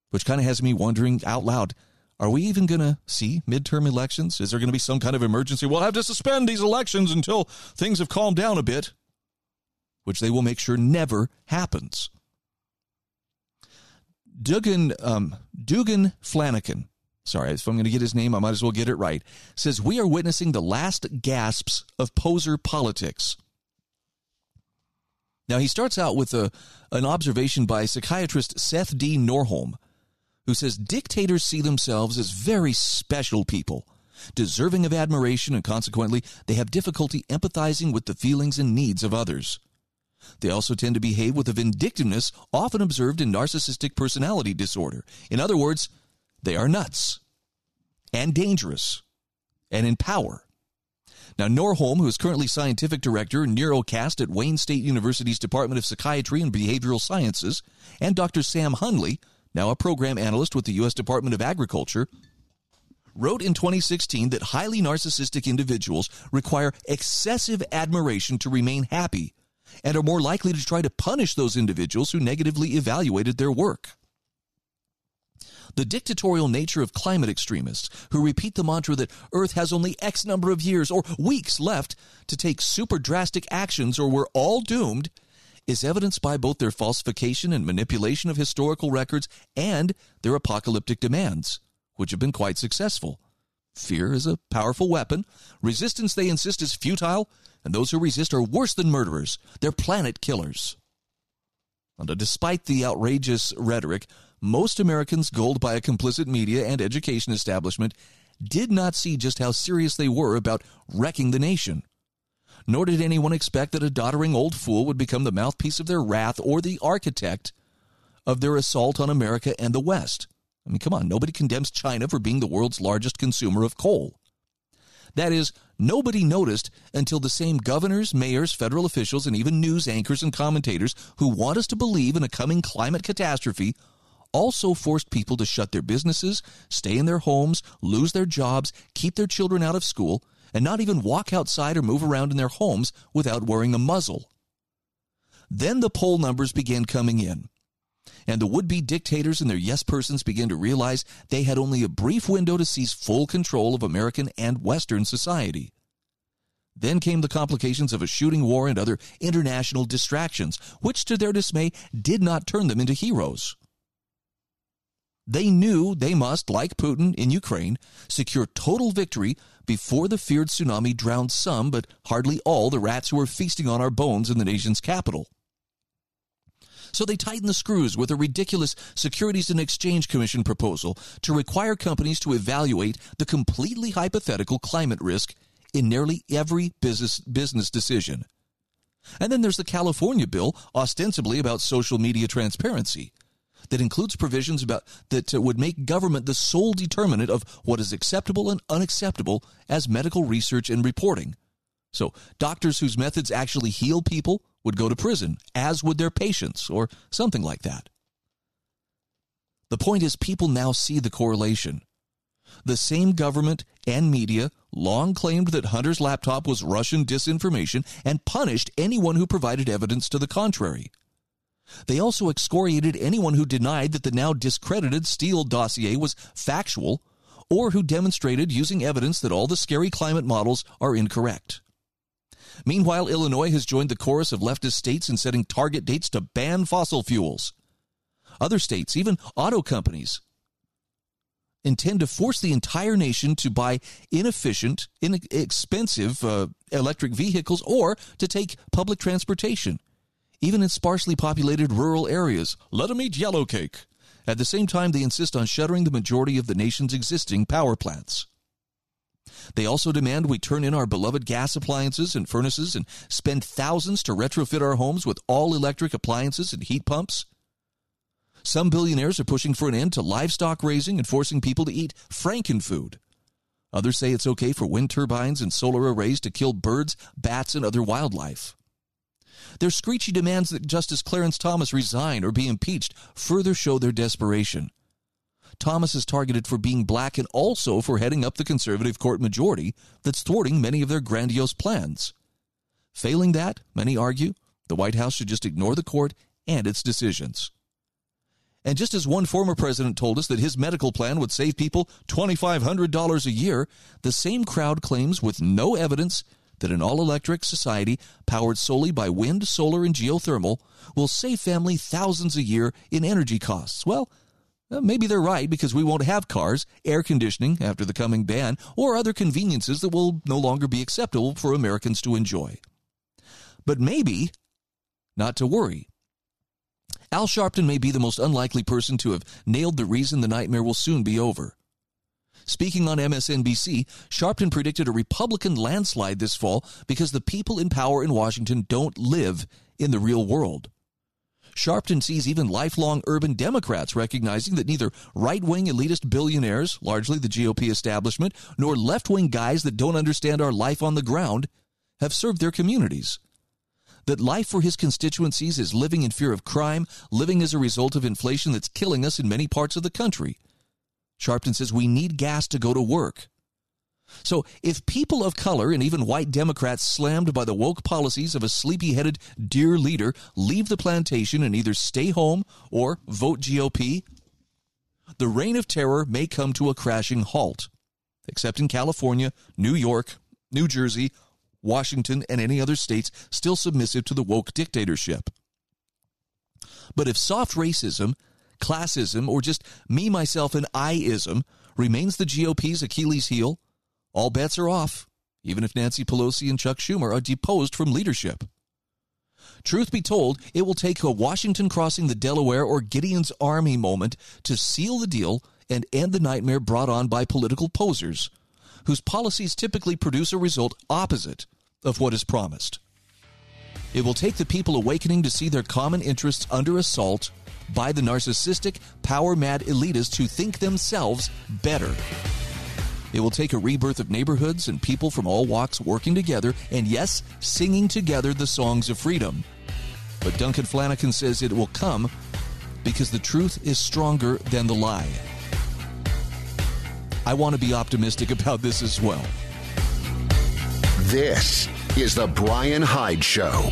S1: Which kind of has me wondering out loud are we even going to see midterm elections? Is there going to be some kind of emergency? We'll have to suspend these elections until things have calmed down a bit, which they will make sure never happens. Dugan, um, Dugan Flanagan, sorry, if I'm going to get his name, I might as well get it right, says we are witnessing the last gasps of poser politics. Now, he starts out with a, an observation by psychiatrist Seth D. Norrholm who says dictators see themselves as very special people, deserving of admiration, and consequently, they have difficulty empathizing with the feelings and needs of others. They also tend to behave with a vindictiveness often observed in narcissistic personality disorder. In other words, they are nuts and dangerous and in power. Now, Norrholm, who is currently scientific director Neurocast at Wayne State University's Department of Psychiatry and Behavioral Sciences, and Dr. Sam Hundley, now a program analyst with the U.S. Department of Agriculture, wrote in 2016 that highly narcissistic individuals require excessive admiration to remain happy and are more likely to try to punish those individuals who negatively evaluated their work. The dictatorial nature of climate extremists who repeat the mantra that Earth has only X number of years or weeks left to take super drastic actions or we're all doomed is evidenced by both their falsification and manipulation of historical records and their apocalyptic demands, which have been quite successful. Fear is a powerful weapon. Resistance, they insist, is futile, and those who resist are worse than murderers. They're planet killers. And uh, despite the outrageous rhetoric, most Americans, gulled by a complicit media and education establishment, did not see just how serious they were about wrecking the nation nor did anyone expect that a doddering old fool would become the mouthpiece of their wrath or the architect of their assault on America and the West. I mean, come on, nobody condemns China for being the world's largest consumer of coal. That is, nobody noticed until the same governors, mayors, federal officials, and even news anchors and commentators who want us to believe in a coming climate catastrophe also forced people to shut their businesses, stay in their homes, lose their jobs, keep their children out of school, and not even walk outside or move around in their homes without wearing a muzzle. Then the poll numbers began coming in, and the would be dictators and their yes persons began to realize they had only a brief window to seize full control of American and Western society. Then came the complications of a shooting war and other international distractions, which to their dismay did not turn them into heroes. They knew they must, like Putin in Ukraine, secure total victory before the feared tsunami drowned some, but hardly all, the rats who were feasting on our bones in the nation's capital. So they tightened the screws with a ridiculous Securities and Exchange Commission proposal to require companies to evaluate the completely hypothetical climate risk in nearly every business, business decision. And then there's the California bill, ostensibly about social media transparency that includes provisions about that would make government the sole determinant of what is acceptable and unacceptable as medical research and reporting. So, doctors whose methods actually heal people would go to prison, as would their patients, or something like that. The point is, people now see the correlation. The same government and media long claimed that Hunter's laptop was Russian disinformation and punished anyone who provided evidence to the contrary. They also excoriated anyone who denied that the now discredited Steele dossier was factual or who demonstrated using evidence that all the scary climate models are incorrect. Meanwhile, Illinois has joined the chorus of leftist states in setting target dates to ban fossil fuels. Other states, even auto companies, intend to force the entire nation to buy inefficient, inexpensive uh, electric vehicles or to take public transportation even in sparsely populated rural areas. Let them eat yellow cake. At the same time, they insist on shuttering the majority of the nation's existing power plants. They also demand we turn in our beloved gas appliances and furnaces and spend thousands to retrofit our homes with all electric appliances and heat pumps. Some billionaires are pushing for an end to livestock raising and forcing people to eat frankenfood. Others say it's okay for wind turbines and solar arrays to kill birds, bats, and other wildlife. Their screechy demands that Justice Clarence Thomas resign or be impeached further show their desperation. Thomas is targeted for being black and also for heading up the conservative court majority that's thwarting many of their grandiose plans. Failing that, many argue, the White House should just ignore the court and its decisions. And just as one former president told us that his medical plan would save people $2,500 a year, the same crowd claims with no evidence that an all electric society powered solely by wind, solar, and geothermal will save family thousands a year in energy costs. Well, maybe they're right because we won't have cars, air conditioning after the coming ban, or other conveniences that will no longer be acceptable for Americans to enjoy. But maybe not to worry. Al Sharpton may be the most unlikely person to have nailed the reason the nightmare will soon be over. Speaking on MSNBC, Sharpton predicted a Republican landslide this fall because the people in power in Washington don't live in the real world. Sharpton sees even lifelong urban Democrats recognizing that neither right wing elitist billionaires, largely the GOP establishment, nor left wing guys that don't understand our life on the ground have served their communities. That life for his constituencies is living in fear of crime, living as a result of inflation that's killing us in many parts of the country. Sharpton says we need gas to go to work. So, if people of color and even white Democrats slammed by the woke policies of a sleepy headed dear leader leave the plantation and either stay home or vote GOP, the reign of terror may come to a crashing halt, except in California, New York, New Jersey, Washington, and any other states still submissive to the woke dictatorship. But if soft racism classism, or just me, myself, and I-ism remains the GOP's Achilles heel, all bets are off, even if Nancy Pelosi and Chuck Schumer are deposed from leadership. Truth be told, it will take a Washington crossing the Delaware or Gideon's Army moment to seal the deal and end the nightmare brought on by political posers, whose policies typically produce a result opposite of what is promised. It will take the people awakening to see their common interests under assault by the narcissistic, power mad elitists who think themselves better. It will take a rebirth of neighborhoods and people from all walks working together and, yes, singing together the songs of freedom. But Duncan Flanagan says it will come because the truth is stronger than the lie. I want to be optimistic about this as well.
S2: This is the Brian Hyde Show.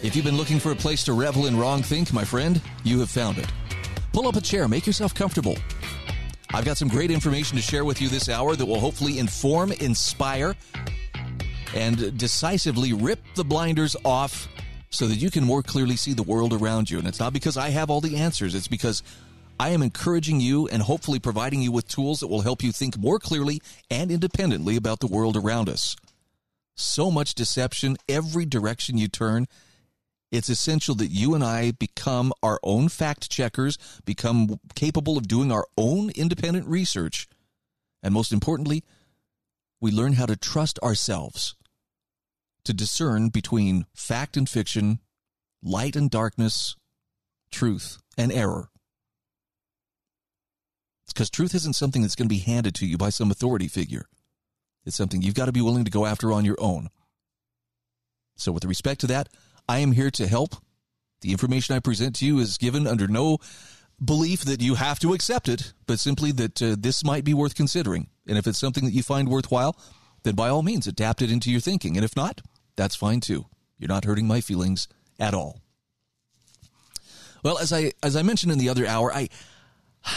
S1: If you've been looking for a place to revel in wrong think, my friend, you have found it. Pull up a chair, make yourself comfortable. I've got some great information to share with you this hour that will hopefully inform, inspire, and decisively rip the blinders off so that you can more clearly see the world around you. And it's not because I have all the answers, it's because I am encouraging you and hopefully providing you with tools that will help you think more clearly and independently about the world around us. So much deception, every direction you turn it's essential that you and I become our own fact checkers, become capable of doing our own independent research, and most importantly, we learn how to trust ourselves to discern between fact and fiction, light and darkness, truth and error. Because truth isn't something that's going to be handed to you by some authority figure. It's something you've got to be willing to go after on your own. So, with respect to that, I am here to help. The information I present to you is given under no belief that you have to accept it, but simply that uh, this might be worth considering. And if it's something that you find worthwhile, then by all means adapt it into your thinking. And if not, that's fine too. You're not hurting my feelings at all. Well, as I as I mentioned in the other hour, I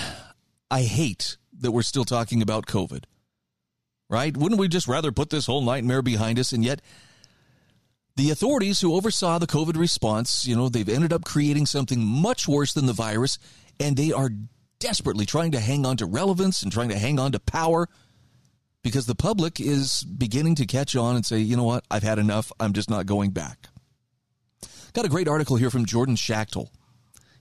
S1: I hate that we're still talking about COVID. Right? Wouldn't we just rather put this whole nightmare behind us? And yet The authorities who oversaw the COVID response, you know, they've ended up creating something much worse than the virus, and they are desperately trying to hang on to relevance and trying to hang on to power because the public is beginning to catch on and say, you know what, I've had enough. I'm just not going back. Got a great article here from Jordan Schachtel.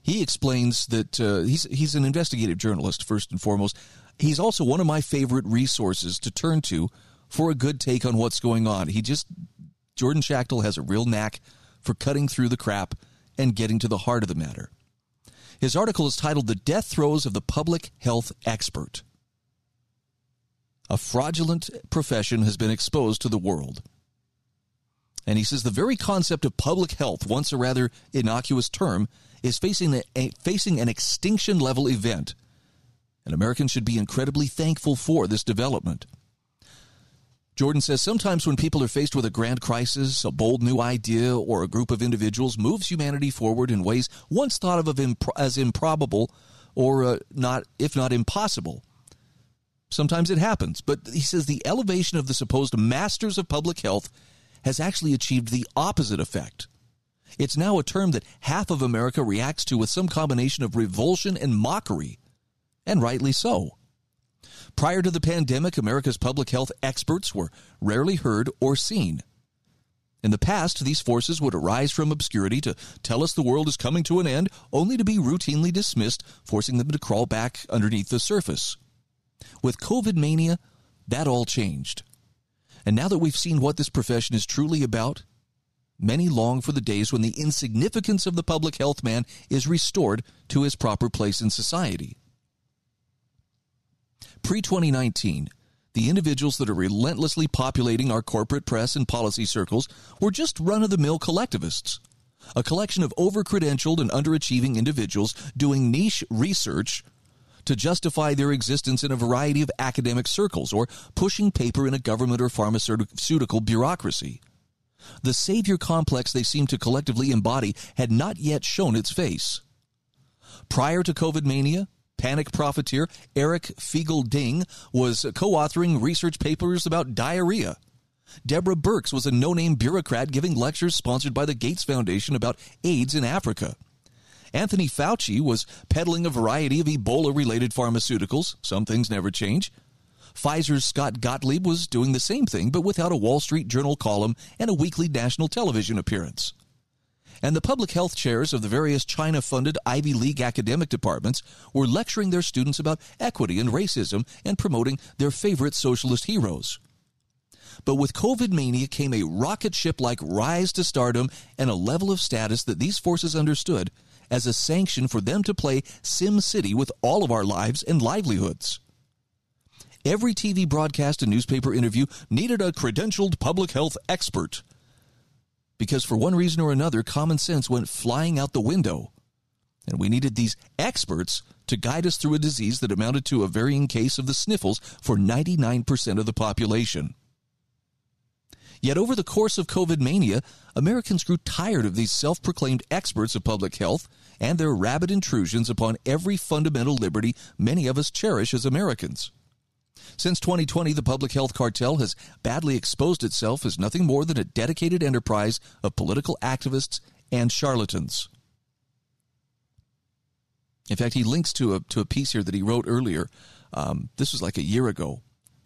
S1: He explains that uh, he's he's an investigative journalist first and foremost. He's also one of my favorite resources to turn to for a good take on what's going on. He just Jordan Schachtel has a real knack for cutting through the crap and getting to the heart of the matter. His article is titled The Death Throes of the Public Health Expert. A fraudulent profession has been exposed to the world. And he says the very concept of public health, once a rather innocuous term, is facing, a, facing an extinction level event. And Americans should be incredibly thankful for this development. Jordan says sometimes when people are faced with a grand crisis, a bold new idea, or a group of individuals moves humanity forward in ways once thought of as improbable or uh, not, if not impossible. Sometimes it happens, but he says the elevation of the supposed masters of public health has actually achieved the opposite effect. It's now a term that half of America reacts to with some combination of revulsion and mockery, and rightly so. Prior to the pandemic, America's public health experts were rarely heard or seen. In the past, these forces would arise from obscurity to tell us the world is coming to an end, only to be routinely dismissed, forcing them to crawl back underneath the surface. With COVID mania, that all changed. And now that we've seen what this profession is truly about, many long for the days when the insignificance of the public health man is restored to his proper place in society. Pre 2019, the individuals that are relentlessly populating our corporate press and policy circles were just run of the mill collectivists. A collection of over credentialed and underachieving individuals doing niche research to justify their existence in a variety of academic circles or pushing paper in a government or pharmaceutical bureaucracy. The savior complex they seem to collectively embody had not yet shown its face. Prior to COVID mania, panic profiteer Eric Feigl-Ding was co authoring research papers about diarrhea. Deborah Birx was a no name bureaucrat giving lectures sponsored by the Gates Foundation about AIDS in Africa. Anthony Fauci was peddling a variety of Ebola related pharmaceuticals. Some things never change. Pfizer's Scott Gottlieb was doing the same thing, but without a Wall Street Journal column and a weekly national television appearance and the public health chairs of the various China funded Ivy League academic departments were lecturing their students about equity and racism and promoting their favorite socialist heroes. But with COVID mania came a rocket ship like rise to stardom and a level of status that these forces understood as a sanction for them to play Sim City with all of our lives and livelihoods. Every TV broadcast and newspaper interview needed a credentialed public health expert because for one reason or another, common sense went flying out the window. And we needed these experts to guide us through a disease that amounted to a varying case of the sniffles for 99% of the population. Yet over the course of COVID mania, Americans grew tired of these self proclaimed experts of public health and their rabid intrusions upon every fundamental liberty many of us cherish as Americans. Since 2020, the public health cartel has badly exposed itself as nothing more than a dedicated enterprise of political activists and charlatans. In fact, he links to a, to a piece here that he wrote earlier. Um, this was like a year ago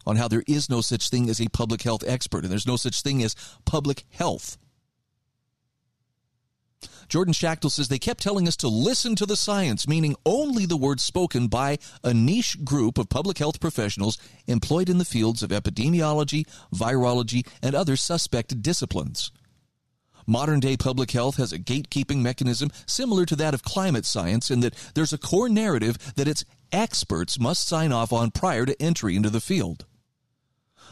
S1: on how there is no such thing as a public health expert and there's no such thing as public health. Jordan Schachtel says they kept telling us to listen to the science, meaning only the words spoken by a niche group of public health professionals employed in the fields of epidemiology, virology, and other suspect disciplines. Modern day public health has a gatekeeping mechanism similar to that of climate science in that there's a core narrative that its experts must sign off on prior to entry into the field.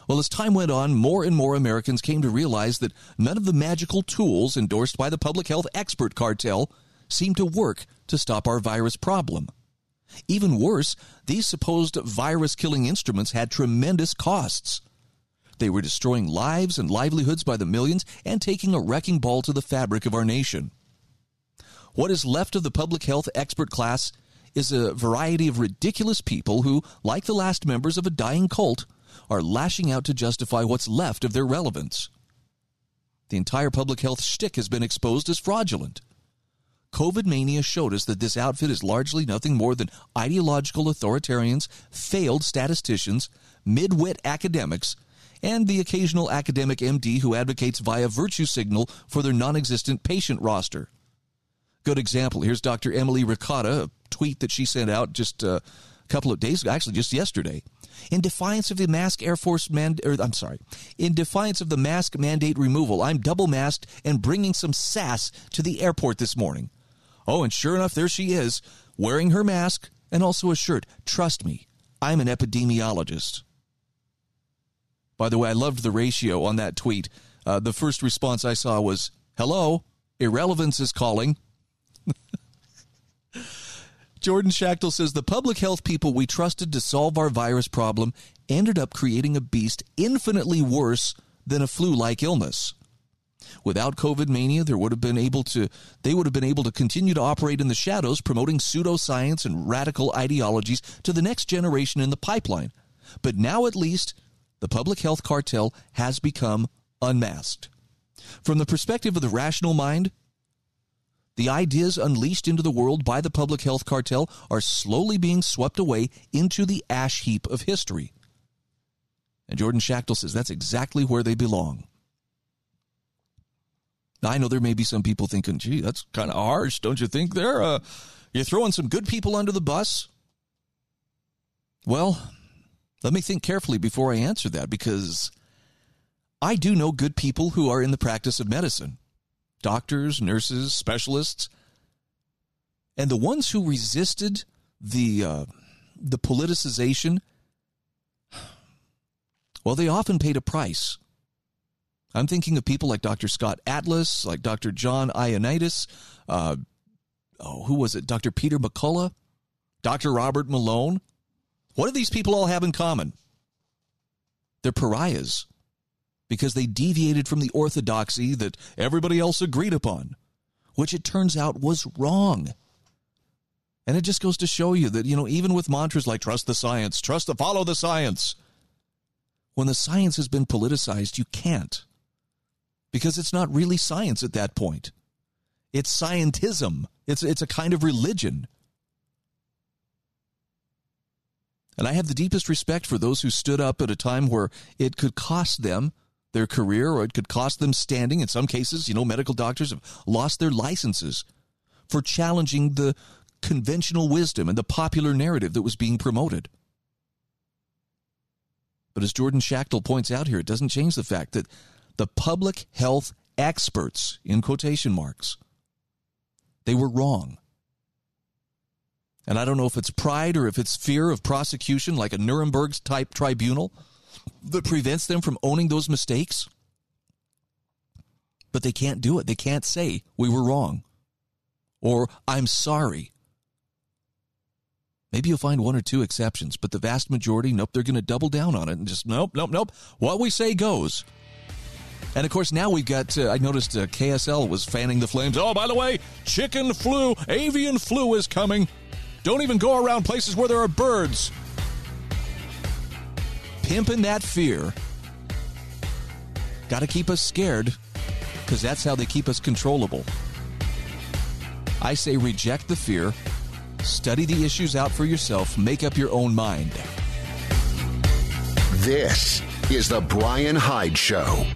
S1: Well, as time went on, more and more Americans came to realize that none of the magical tools endorsed by the public health expert cartel seemed to work to stop our virus problem. Even worse, these supposed virus killing instruments had tremendous costs. They were destroying lives and livelihoods by the millions and taking a wrecking ball to the fabric of our nation. What is left of the public health expert class is a variety of ridiculous people who, like the last members of a dying cult, are lashing out to justify what's left of their relevance. The entire public health shtick has been exposed as fraudulent. COVID mania showed us that this outfit is largely nothing more than ideological authoritarians, failed statisticians, mid-wit academics, and the occasional academic MD who advocates via virtue signal for their non-existent patient roster. Good example. Here's Dr. Emily Ricotta, a tweet that she sent out just uh, a couple of days ago, actually just yesterday. In defiance of the mask Air Force man, or I'm sorry, in defiance of the mask mandate removal, I'm double masked and bringing some sass to the airport this morning. Oh, and sure enough, there she is, wearing her mask and also a shirt. Trust me, I'm an epidemiologist. By the way, I loved the ratio on that tweet. Uh, the first response I saw was, Hello, irrelevance is calling. Jordan Schachtel says the public health people we trusted to solve our virus problem ended up creating a beast infinitely worse than a flu-like illness. Without COVID mania, there would have been able to they would have been able to continue to operate in the shadows, promoting pseudoscience and radical ideologies to the next generation in the pipeline. But now at least the public health cartel has become unmasked. From the perspective of the rational mind, the ideas unleashed into the world by the public health cartel are slowly being swept away into the ash heap of history. And Jordan Schachtel says that's exactly where they belong. Now, I know there may be some people thinking, gee, that's kind of harsh, don't you think there? Uh, you're throwing some good people under the bus? Well, let me think carefully before I answer that because I do know good people who are in the practice of medicine doctors, nurses, specialists. And the ones who resisted the, uh, the politicization, well, they often paid a price. I'm thinking of people like Dr. Scott Atlas, like Dr. John Ioannidis, uh, oh, who was it? Dr. Peter McCullough, Dr. Robert Malone. What do these people all have in common? They're pariahs because they deviated from the orthodoxy that everybody else agreed upon, which it turns out was wrong. And it just goes to show you that, you know, even with mantras like trust the science, trust the follow the science, when the science has been politicized, you can't. Because it's not really science at that point. It's scientism. It's it's a kind of religion. And I have the deepest respect for those who stood up at a time where it could cost them their career or it could cost them standing. In some cases, you know, medical doctors have lost their licenses for challenging the conventional wisdom and the popular narrative that was being promoted. But as Jordan Schachtel points out here, it doesn't change the fact that the public health experts, in quotation marks, they were wrong. And I don't know if it's pride or if it's fear of prosecution, like a Nuremberg type tribunal that prevents them from owning those mistakes. But they can't do it. They can't say, we were wrong or I'm sorry. Maybe you'll find one or two exceptions, but the vast majority, nope, they're going to double down on it and just, nope, nope, nope. What we say goes. And of course, now we've got, uh, I noticed uh, KSL was fanning the flames. Oh, by the way, chicken flu, avian flu is coming. Don't even go around places where there are birds pimping that fear. Got to keep us scared because that's how they keep us controllable. I say reject the fear, study the issues out for yourself, make up your own mind.
S2: This is The Brian Hyde Show.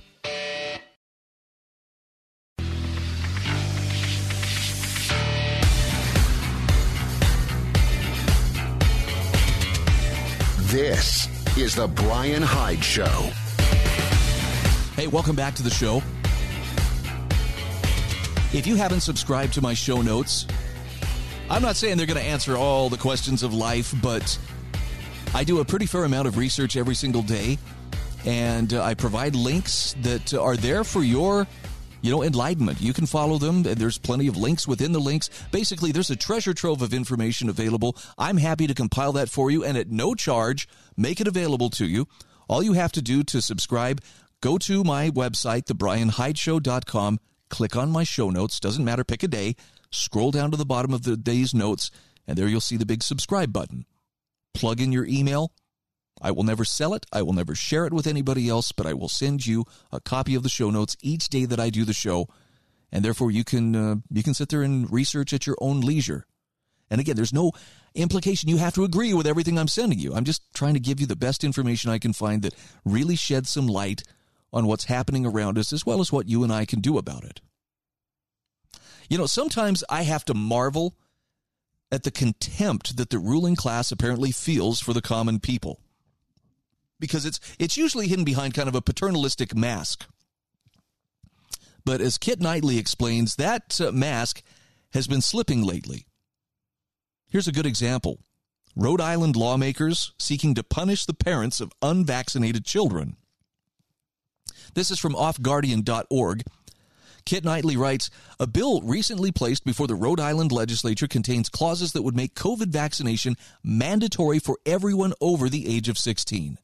S2: This is The Brian Hyde Show.
S1: Hey, welcome back to the show. If you haven't subscribed to my show notes, I'm not saying they're going to answer all the questions of life, but I do a pretty fair amount of research every single day, and uh, I provide links that are there for your you know, enlightenment. You can follow them. There's plenty of links within the links. Basically, there's a treasure trove of information available. I'm happy to compile that for you and at no charge, make it available to you. All you have to do to subscribe, go to my website, thebrianhydeshow.com, click on my show notes. Doesn't matter, pick a day, scroll down to the bottom of the day's notes, and there you'll see the big subscribe button. Plug in your email, I will never sell it. I will never share it with anybody else, but I will send you a copy of the show notes each day that I do the show. And therefore you can, uh, you can sit there and research at your own leisure. And again, there's no implication you have to agree with everything I'm sending you. I'm just trying to give you the best information I can find that really sheds some light on what's happening around us as well as what you and I can do about it. You know, sometimes I have to marvel at the contempt that the ruling class apparently feels for the common people. Because it's it's usually hidden behind kind of a paternalistic mask. But as Kit Knightley explains, that uh, mask has been slipping lately. Here's a good example. Rhode Island lawmakers seeking to punish the parents of unvaccinated children. This is from offguardian.org. Kit Knightley writes A bill recently placed before the Rhode Island legislature contains clauses that would make COVID vaccination mandatory for everyone over the age of 16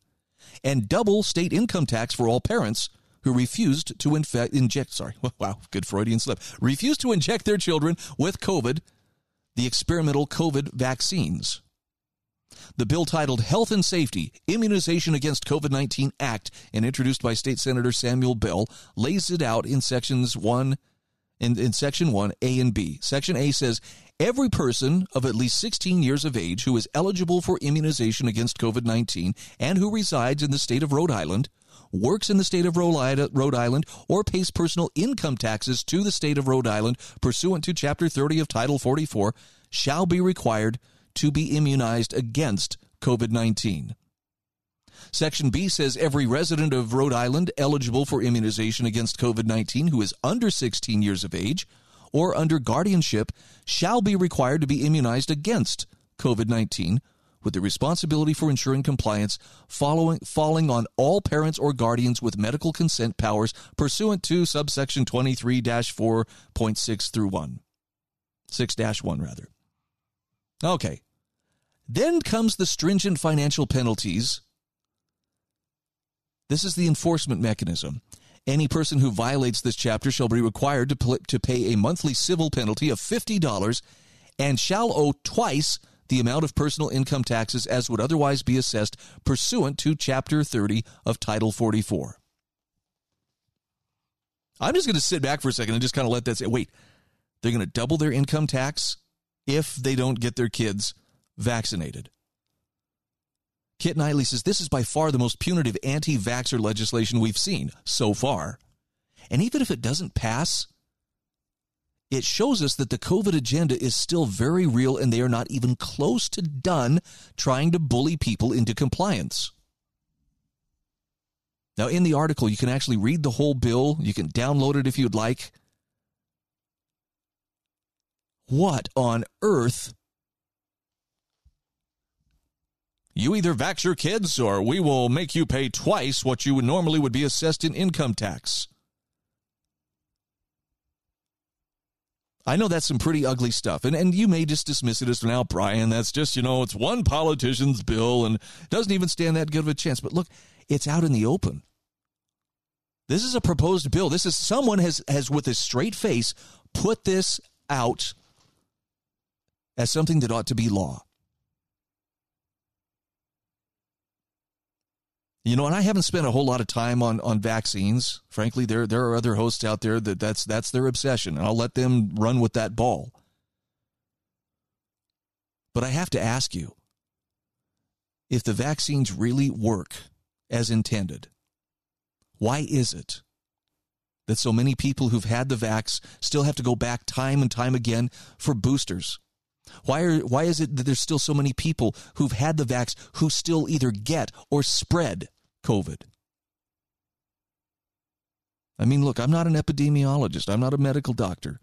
S1: and double state income tax for all parents who refused to infect, inject, sorry, wow, good Freudian slip, refused to inject their children with COVID, the experimental COVID vaccines. The bill titled Health and Safety Immunization Against COVID 19 Act and introduced by State Senator Samuel Bell lays it out in sections 1 in, in section 1 A and B. Section A says every person of at least 16 years of age who is eligible for immunization against COVID 19 and who resides in the state of Rhode Island works in the state of Rhode Island or pays personal income taxes to the state of Rhode Island pursuant to Chapter 30 of Title 44 shall be required to be immunized against COVID 19. Section B says every resident of Rhode Island eligible for immunization against COVID 19 who is under 16 years of age or under guardianship shall be required to be immunized against COVID 19 with the responsibility for ensuring compliance following, falling on all parents or guardians with medical consent powers pursuant to subsection 23 4.6 through 1. 6 1, rather. Okay. Then comes the stringent financial penalties. This is the enforcement mechanism. Any person who violates this chapter shall be required to, pl- to pay a monthly civil penalty of $50 and shall owe twice the amount of personal income taxes as would otherwise be assessed pursuant to Chapter 30 of Title 44. I'm just going to sit back for a second and just kind of let that say, wait, they're going to double their income tax if they don't get their kids vaccinated. Kit Knightley says this is by far the most punitive anti vaxxer legislation we've seen so far. And even if it doesn't pass, it shows us that the COVID agenda is still very real and they are not even close to done trying to bully people into compliance. Now, in the article, you can actually read the whole bill. You can download it if you'd like. What on earth? You either vax your kids or we will make you pay twice what you normally would be assessed in income tax. I know that's some pretty ugly stuff. And, and you may just dismiss it as now, Brian, that's just, you know, it's one politician's bill and doesn't even stand that good of a chance. But look, it's out in the open. This is a proposed bill. This is someone has, has with a straight face put this out as something that ought to be law. You know, and I haven't spent a whole lot of time on, on vaccines. Frankly, there there are other hosts out there that that's that's their obsession, and I'll let them run with that ball. But I have to ask you, if the vaccines really work as intended, why is it that so many people who've had the vax still have to go back time and time again for boosters? Why are why is it that there's still so many people who've had the vax who still either get or spread COVID? I mean, look, I'm not an epidemiologist. I'm not a medical doctor.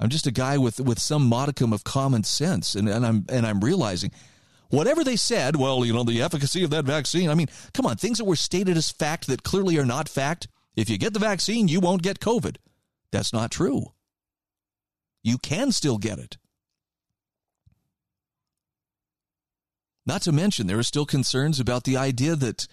S1: I'm just a guy with, with some modicum of common sense, and, and I'm and I'm realizing whatever they said, well, you know, the efficacy of that vaccine. I mean, come on, things that were stated as fact that clearly are not fact. If you get the vaccine, you won't get COVID. That's not true. You can still get it. Not to mention, there are still concerns about the idea that,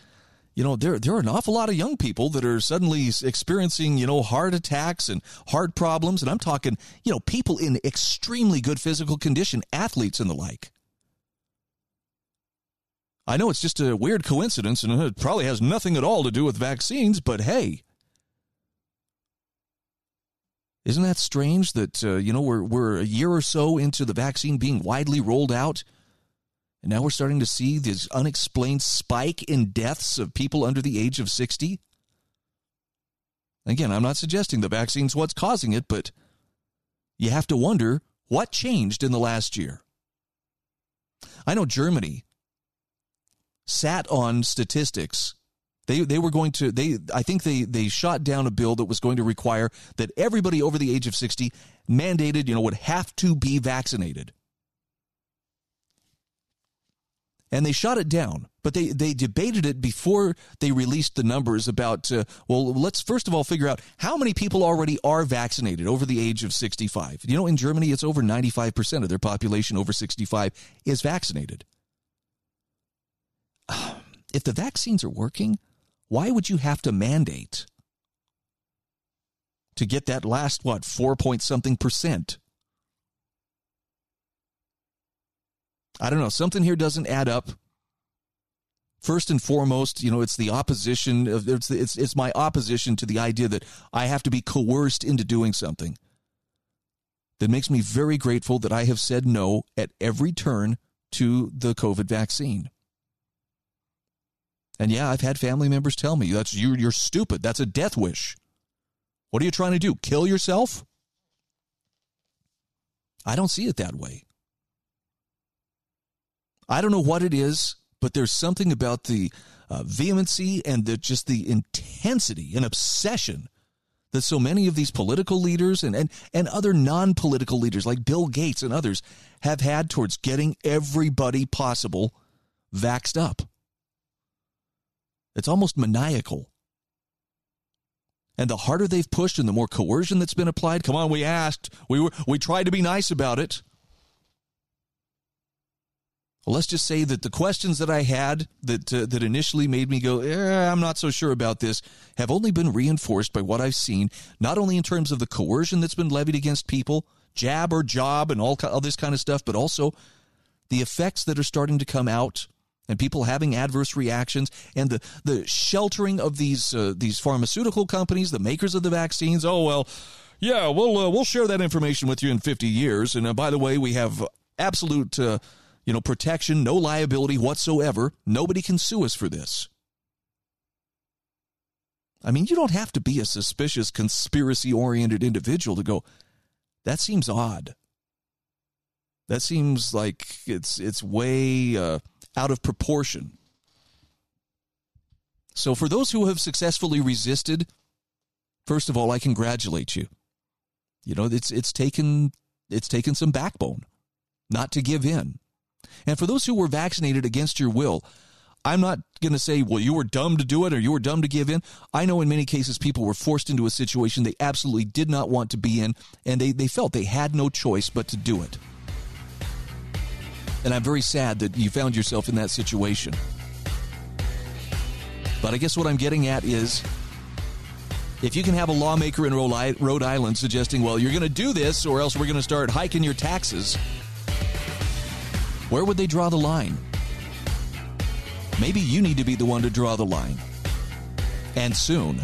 S1: you know, there, there are an awful lot of young people that are suddenly experiencing, you know, heart attacks and heart problems. And I'm talking, you know, people in extremely good physical condition, athletes and the like. I know it's just a weird coincidence and it probably has nothing at all to do with vaccines, but hey, isn't that strange that uh, you know we're we're a year or so into the vaccine being widely rolled out, and now we're starting to see this unexplained spike in deaths of people under the age of sixty? Again, I'm not suggesting the vaccine's what's causing it, but you have to wonder what changed in the last year. I know Germany sat on statistics they they were going to they I think they they shot down a bill that was going to require that everybody over the age of 60 mandated, you know, would have to be vaccinated. And they shot it down, but they they debated it before they released the numbers about uh, well, let's first of all figure out how many people already are vaccinated over the age of 65. You know, in Germany it's over 95% of their population over 65 is vaccinated. If the vaccines are working, why would you have to mandate to get that last, what, four point something percent? I don't know. Something here doesn't add up. First and foremost, you know, it's the opposition of it's it's it's my opposition to the idea that I have to be coerced into doing something. That makes me very grateful that I have said no at every turn to the COVID vaccine. And yeah, I've had family members tell me that's you you're stupid. That's a death wish. What are you trying to do? Kill yourself? I don't see it that way. I don't know what it is, but there's something about the uh, vehemency and the, just the intensity and obsession that so many of these political leaders and, and, and other non political leaders like Bill Gates and others have had towards getting everybody possible vaxed up. It's almost maniacal. And the harder they've pushed and the more coercion that's been applied, come on, we asked. We were we tried to be nice about it. Well, let's just say that the questions that I had that uh, that initially made me go, eh, I'm not so sure about this, have only been reinforced by what I've seen, not only in terms of the coercion that's been levied against people, jab or job and all, all this kind of stuff, but also the effects that are starting to come out and people having adverse reactions and the, the sheltering of these uh, these pharmaceutical companies, the makers of the vaccines. Oh well, yeah, we'll uh, we'll share that information with you in 50 years. And uh, by the way, we have absolute uh, you know protection, no liability whatsoever. Nobody can sue us for this. I mean, you don't have to be a suspicious, conspiracy oriented individual to go. That seems odd. That seems like it's it's way uh, out of proportion. So, for those who have successfully resisted, first of all, I congratulate you. You know, it's it's taken it's taken some backbone not to give in. And for those who were vaccinated against your will, I'm not going to say, well, you were dumb to do it or you were dumb to give in. I know in many cases people were forced into a situation they absolutely did not want to be in, and they, they felt they had no choice but to do it. And I'm very sad that you found yourself in that situation. But I guess what I'm getting at is if you can have a lawmaker in Rhode Island suggesting, well, you're going to do this or else we're going to start hiking your taxes, where would they draw the line? Maybe you need to be the one to draw the line. And soon.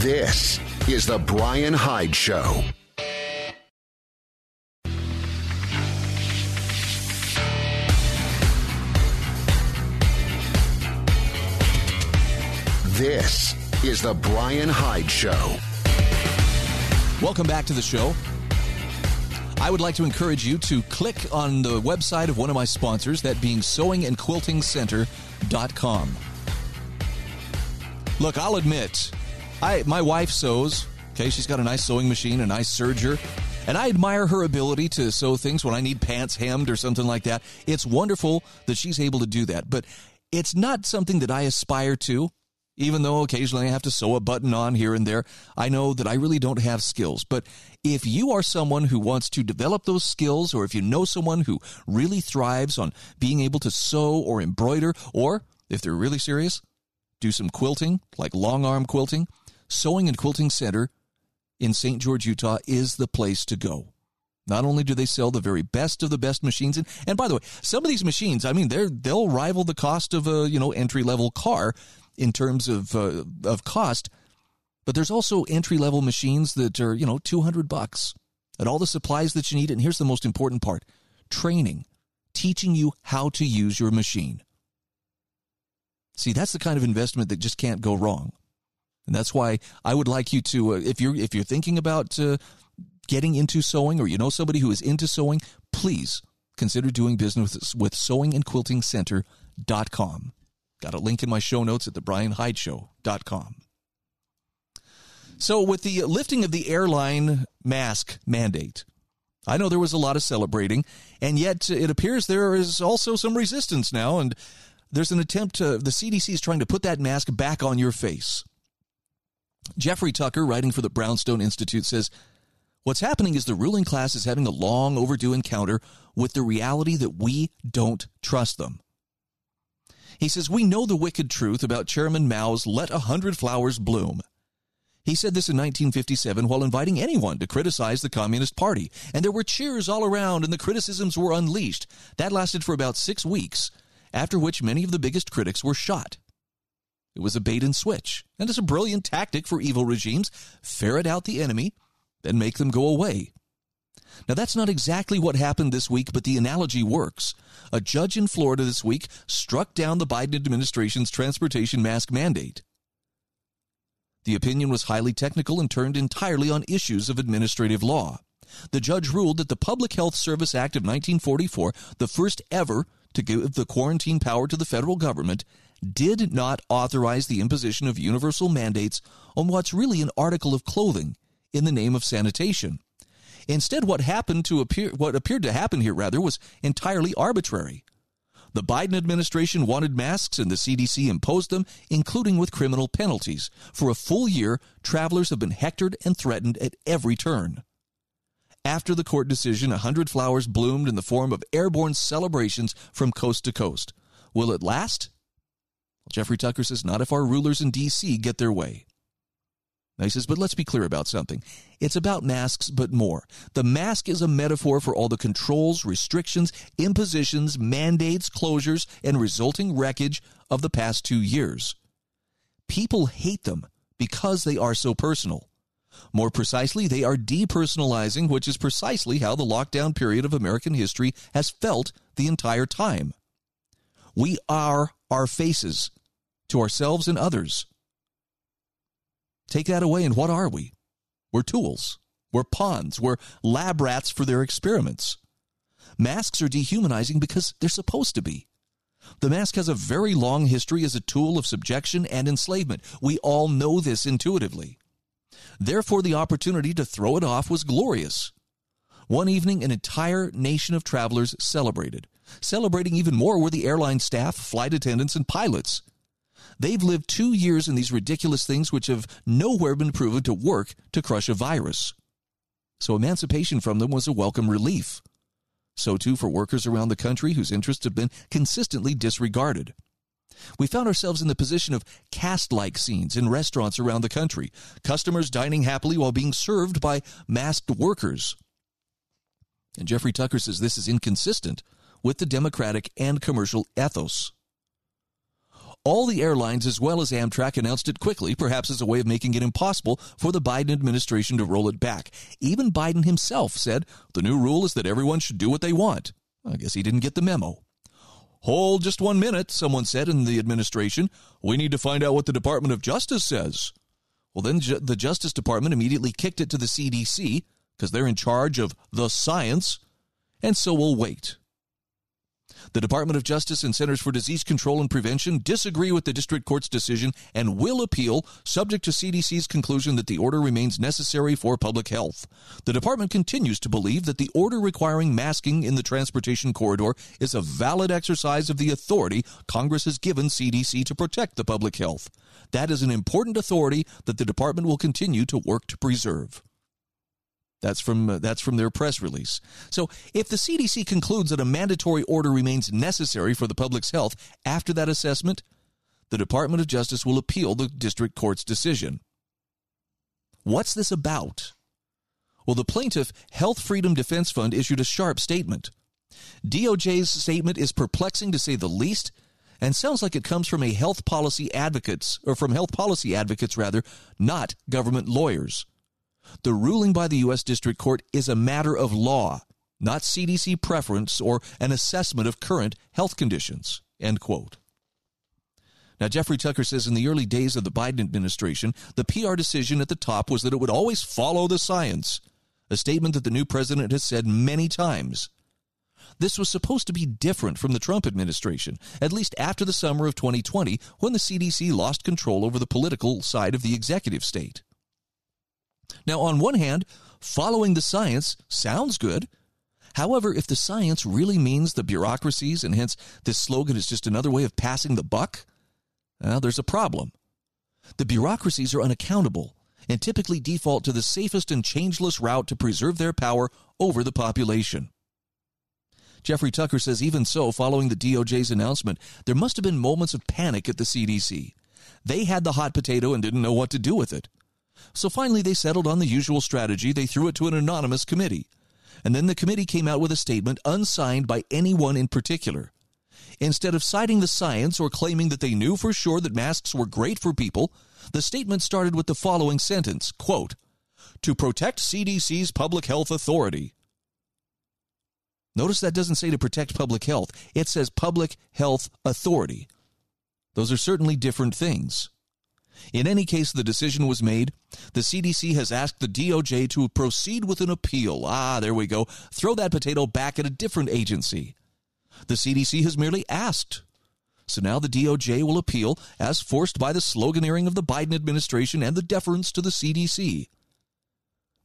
S2: This is The Brian Hyde Show. This is The Brian Hyde Show.
S1: Welcome back to the show. I would like to encourage you to click on the website of one of my sponsors, that being sewingandquiltingcenter.com. Look, I'll admit, I my wife sews. Okay, she's got a nice sewing machine, a nice serger, and I admire her ability to sew things when I need pants hemmed or something like that. It's wonderful that she's able to do that, but it's not something that I aspire to even though occasionally I have to sew a button on here and there, I know that I really don't have skills. But if you are someone who wants to develop those skills, or if you know someone who really thrives on being able to sew or embroider, or if they're really serious, do some quilting, like long arm quilting, Sewing and Quilting Center in St. George, Utah is the place to go. Not only do they sell the very best of the best machines, and, and by the way, some of these machines, I mean, they're they'll rival the cost of a you know entry level car in terms of uh, of cost. But there's also entry level machines that are you know 200 bucks and all the supplies that you need. And here's the most important part: training, teaching you how to use your machine. See, that's the kind of investment that just can't go wrong. And that's why I would like you to, uh, if you're if you're thinking about uh, getting into sewing or you know somebody who is into sewing, please consider doing business with sewing and quilting sewingandquiltingcenter.com. Got a link in my show notes at thebrianhydeshow.com. So, with the lifting of the airline mask mandate, I know there was a lot of celebrating, and yet it appears there is also some resistance now, and there's an attempt to, the CDC is trying to put that mask back on your face. Jeffrey Tucker, writing for the Brownstone Institute, says What's happening is the ruling class is having a long overdue encounter with the reality that we don't trust them. He says, We know the wicked truth about Chairman Mao's Let a Hundred Flowers Bloom. He said this in 1957 while inviting anyone to criticize the Communist Party, and there were cheers all around and the criticisms were unleashed. That lasted for about six weeks, after which many of the biggest critics were shot. It was a bait and switch, and it's a brilliant tactic for evil regimes ferret out the enemy then make them go away. Now, that's not exactly what happened this week, but the analogy works. A judge in Florida this week struck down the Biden administration's transportation mask mandate. The opinion was highly technical and turned entirely on issues of administrative law. The judge ruled that the Public Health Service Act of 1944, the first ever to give the quarantine power to the federal government, did not authorize the imposition of universal mandates on what's really an article of clothing in the name of sanitation. Instead, what happened to appear, what appeared to happen here rather was entirely arbitrary. The Biden administration wanted masks and the CDC imposed them, including with criminal penalties. For a full year, travelers have been hectored and threatened at every turn. After the court decision, a hundred flowers bloomed in the form of airborne celebrations from coast to coast. Will it last? Jeffrey Tucker says not if our rulers in D.C. get their way. Now he says, but let's be clear about something. It's about masks, but more. The mask is a metaphor for all the controls, restrictions, impositions, mandates, closures, and resulting wreckage of the past two years. People hate them because they are so personal. More precisely, they are depersonalizing, which is precisely how the lockdown period of American history has felt the entire time. We are our faces to ourselves and others. Take that away, and what are we? We're tools. We're pawns. We're lab rats for their experiments. Masks are dehumanizing because they're supposed to be. The mask has a very long history as a tool of subjection and enslavement. We all know this intuitively. Therefore, the opportunity to throw it off was glorious. One evening, an entire nation of travelers celebrated. Celebrating even more were the airline staff, flight attendants, and pilots. They've lived two years in these ridiculous things which have nowhere been proven to work to crush a virus. So emancipation from them was a welcome relief. So too for workers around the country whose interests have been consistently disregarded. We found ourselves in the position of caste like scenes in restaurants around the country, customers dining happily while being served by masked workers. And Jeffrey Tucker says this is inconsistent with the democratic and commercial ethos. All the airlines, as well as Amtrak, announced it quickly, perhaps as a way of making it impossible for the Biden administration to roll it back. Even Biden himself said the new rule is that everyone should do what they want. I guess he didn't get the memo. Hold just one minute, someone said in the administration. We need to find out what the Department of Justice says. Well, then ju- the Justice Department immediately kicked it to the CDC because they're in charge of the science, and so we'll wait. The Department of Justice and Centers for Disease Control and Prevention disagree with the district court's decision and will appeal, subject to CDC's conclusion that the order remains necessary for public health. The department continues to believe that the order requiring masking in the transportation corridor is a valid exercise of the authority Congress has given CDC to protect the public health. That is an important authority that the department will continue to work to preserve. That's from uh, that's from their press release. So, if the CDC concludes that a mandatory order remains necessary for the public's health after that assessment, the Department of Justice will appeal the district court's decision. What's this about? Well, the plaintiff, Health Freedom Defense Fund, issued a sharp statement. DOJ's statement is perplexing to say the least and sounds like it comes from a health policy advocates or from health policy advocates rather, not government lawyers. The ruling by the US District Court is a matter of law, not CDC preference or an assessment of current health conditions. End quote. Now, Jeffrey Tucker says in the early days of the Biden administration, the PR decision at the top was that it would always follow the science, a statement that the new president has said many times. This was supposed to be different from the Trump administration, at least after the summer of 2020, when the CDC lost control over the political side of the executive state. Now, on one hand, following the science sounds good. However, if the science really means the bureaucracies, and hence this slogan is just another way of passing the buck, well, there's a problem. The bureaucracies are unaccountable and typically default to the safest and changeless route to preserve their power over the population. Jeffrey Tucker says even so, following the DOJ's announcement, there must have been moments of panic at the CDC. They had the hot potato and didn't know what to do with it. So finally, they settled on the usual strategy. They threw it to an anonymous committee. And then the committee came out with a statement unsigned by anyone in particular. Instead of citing the science or claiming that they knew for sure that masks were great for people, the statement started with the following sentence quote, To protect CDC's public health authority. Notice that doesn't say to protect public health, it says public health authority. Those are certainly different things. In any case, the decision was made. The CDC has asked the DOJ to proceed with an appeal. Ah, there we go. Throw that potato back at a different agency. The CDC has merely asked. So now the DOJ will appeal as forced by the sloganeering of the Biden administration and the deference to the CDC.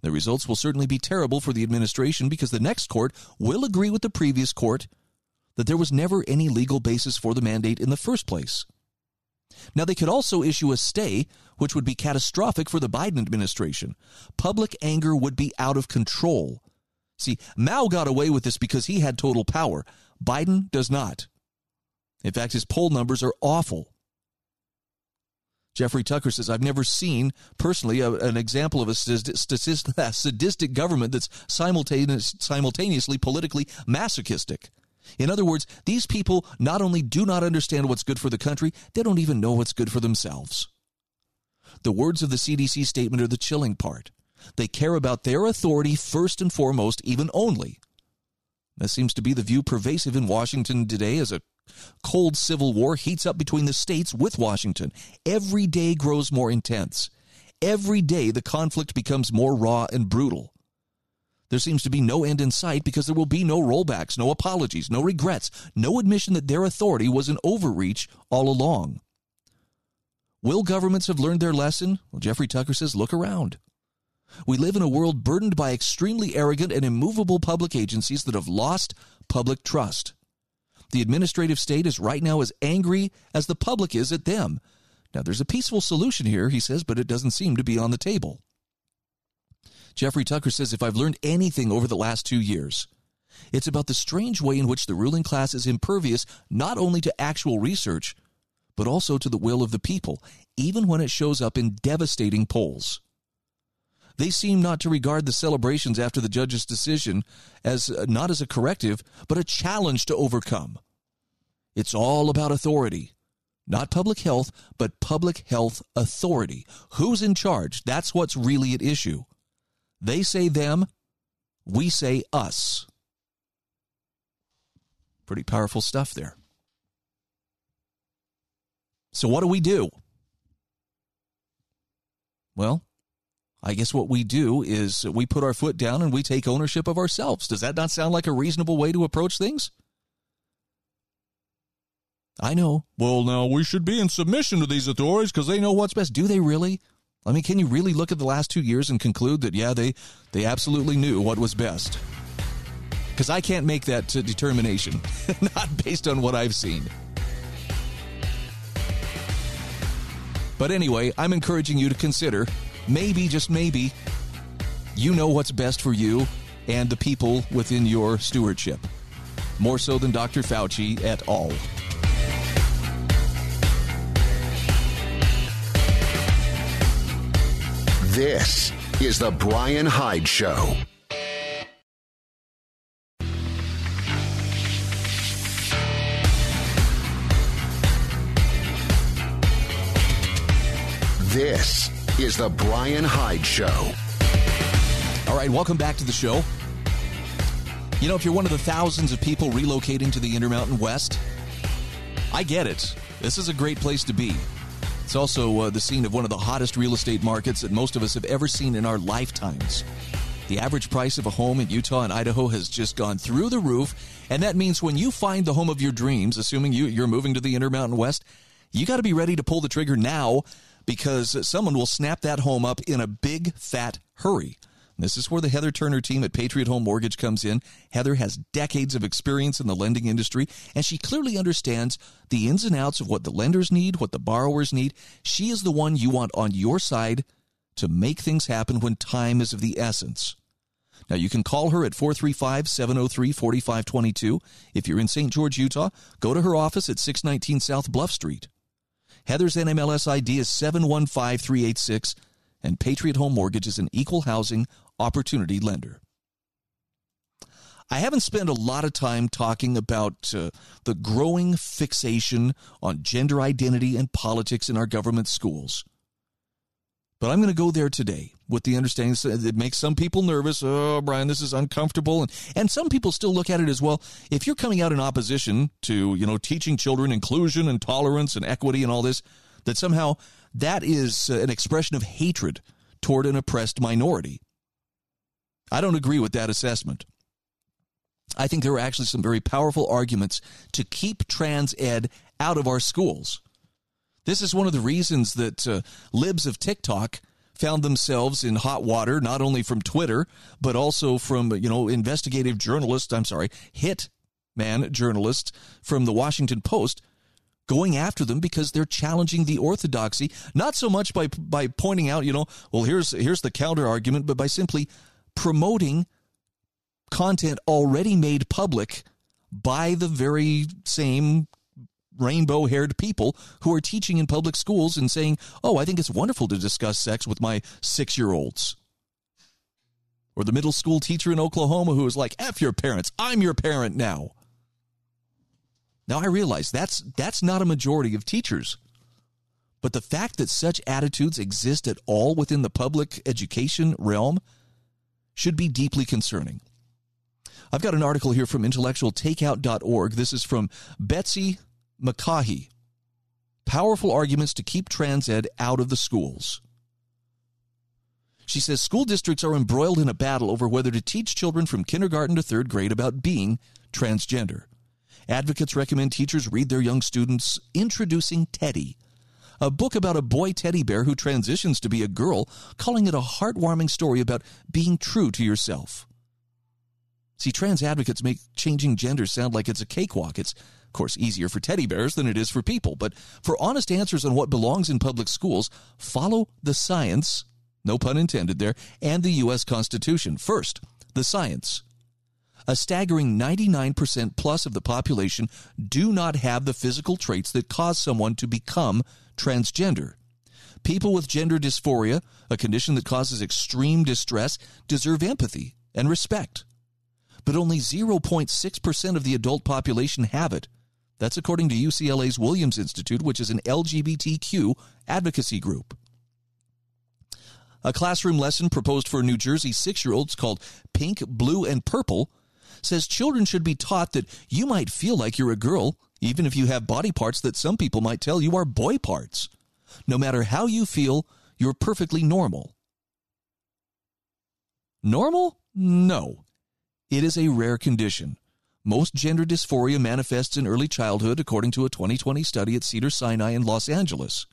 S1: The results will certainly be terrible for the administration because the next court will agree with the previous court that there was never any legal basis for the mandate in the first place. Now, they could also issue a stay, which would be catastrophic for the Biden administration. Public anger would be out of control. See, Mao got away with this because he had total power. Biden does not. In fact, his poll numbers are awful. Jeffrey Tucker says, I've never seen personally a, an example of a sadistic government that's simultaneous, simultaneously politically masochistic. In other words, these people not only do not understand what's good for the country, they don't even know what's good for themselves. The words of the CDC statement are the chilling part. They care about their authority first and foremost, even only. That seems to be the view pervasive in Washington today as a cold civil war heats up between the states with Washington. Every day grows more intense. Every day the conflict becomes more raw and brutal. There seems to be no end in sight because there will be no rollbacks, no apologies, no regrets, no admission that their authority was an overreach all along. Will governments have learned their lesson? Well, Jeffrey Tucker says, look around. We live in a world burdened by extremely arrogant and immovable public agencies that have lost public trust. The administrative state is right now as angry as the public is at them. Now, there's a peaceful solution here, he says, but it doesn't seem to be on the table. Jeffrey Tucker says if I've learned anything over the last two years, it's about the strange way in which the ruling class is impervious not only to actual research, but also to the will of the people, even when it shows up in devastating polls. They seem not to regard the celebrations after the judge's decision as uh, not as a corrective, but a challenge to overcome. It's all about authority. Not public health, but public health authority. Who's in charge? That's what's really at issue. They say them, we say us. Pretty powerful stuff there. So, what do we do? Well, I guess what we do is we put our foot down and we take ownership of ourselves. Does that not sound like a reasonable way to approach things? I know. Well, now we should be in submission to these authorities because they know what's best. Do they really? I mean, can you really look at the last two years and conclude that, yeah, they, they absolutely knew what was best? Because I can't make that uh, determination, not based on what I've seen. But anyway, I'm encouraging you to consider maybe, just maybe, you know what's best for you and the people within your stewardship. More so than Dr. Fauci at all.
S2: This is The Brian Hyde Show. This is The Brian Hyde Show.
S1: All right, welcome back to the show. You know, if you're one of the thousands of people relocating to the Intermountain West, I get it. This is a great place to be. It's also uh, the scene of one of the hottest real estate markets that most of us have ever seen in our lifetimes. The average price of a home in Utah and Idaho has just gone through the roof, and that means when you find the home of your dreams, assuming you, you're moving to the Intermountain West, you got to be ready to pull the trigger now because someone will snap that home up in a big fat hurry. This is where the Heather Turner team at Patriot Home Mortgage comes in. Heather has decades of experience in the lending industry, and she clearly understands the ins and outs of what the lenders need, what the borrowers need. She is the one you want on your side to make things happen when time is of the essence. Now, you can call her at 435 703 4522. If you're in St. George, Utah, go to her office at 619 South Bluff Street. Heather's NMLS ID is 715386, and Patriot Home Mortgage is an equal housing opportunity lender. I haven't spent a lot of time talking about uh, the growing fixation on gender identity and politics in our government schools. But I'm going to go there today with the understanding that it makes some people nervous. Oh, Brian, this is uncomfortable. And, and some people still look at it as well. If you're coming out in opposition to, you know, teaching children inclusion and tolerance and equity and all this, that somehow that is uh, an expression of hatred toward an oppressed minority. I don't agree with that assessment. I think there are actually some very powerful arguments to keep trans ed out of our schools. This is one of the reasons that uh, libs of TikTok found themselves in hot water, not only from Twitter, but also from, you know, investigative journalists, I'm sorry, hit man journalists from the Washington Post going after them because they're challenging the orthodoxy, not so much by by pointing out, you know, well here's here's the counter argument, but by simply promoting content already made public by the very same rainbow haired people who are teaching in public schools and saying, Oh, I think it's wonderful to discuss sex with my six year olds. Or the middle school teacher in Oklahoma who is like, F your parents, I'm your parent now. Now I realize that's that's not a majority of teachers. But the fact that such attitudes exist at all within the public education realm should be deeply concerning. I've got an article here from intellectualtakeout.org. This is from Betsy McCaughey. Powerful arguments to keep trans ed out of the schools. She says school districts are embroiled in a battle over whether to teach children from kindergarten to third grade about being transgender. Advocates recommend teachers read their young students Introducing Teddy, a book about a boy teddy bear who transitions to be a girl, calling it a heartwarming story about being true to yourself. See, trans advocates make changing gender sound like it's a cakewalk. It's of course, easier for teddy bears than it is for people. But for honest answers on what belongs in public schools, follow the science, no pun intended there, and the U.S. Constitution. First, the science. A staggering 99% plus of the population do not have the physical traits that cause someone to become transgender. People with gender dysphoria, a condition that causes extreme distress, deserve empathy and respect. But only 0.6% of the adult population have it. That's according to UCLA's Williams Institute, which is an LGBTQ advocacy group. A classroom lesson proposed for New Jersey six year olds called Pink, Blue, and Purple says children should be taught that you might feel like you're a girl, even if you have body parts that some people might tell you are boy parts. No matter how you feel, you're perfectly normal. Normal? No. It is a rare condition. Most gender dysphoria manifests in early childhood, according to a 2020 study at Cedar Sinai in Los Angeles.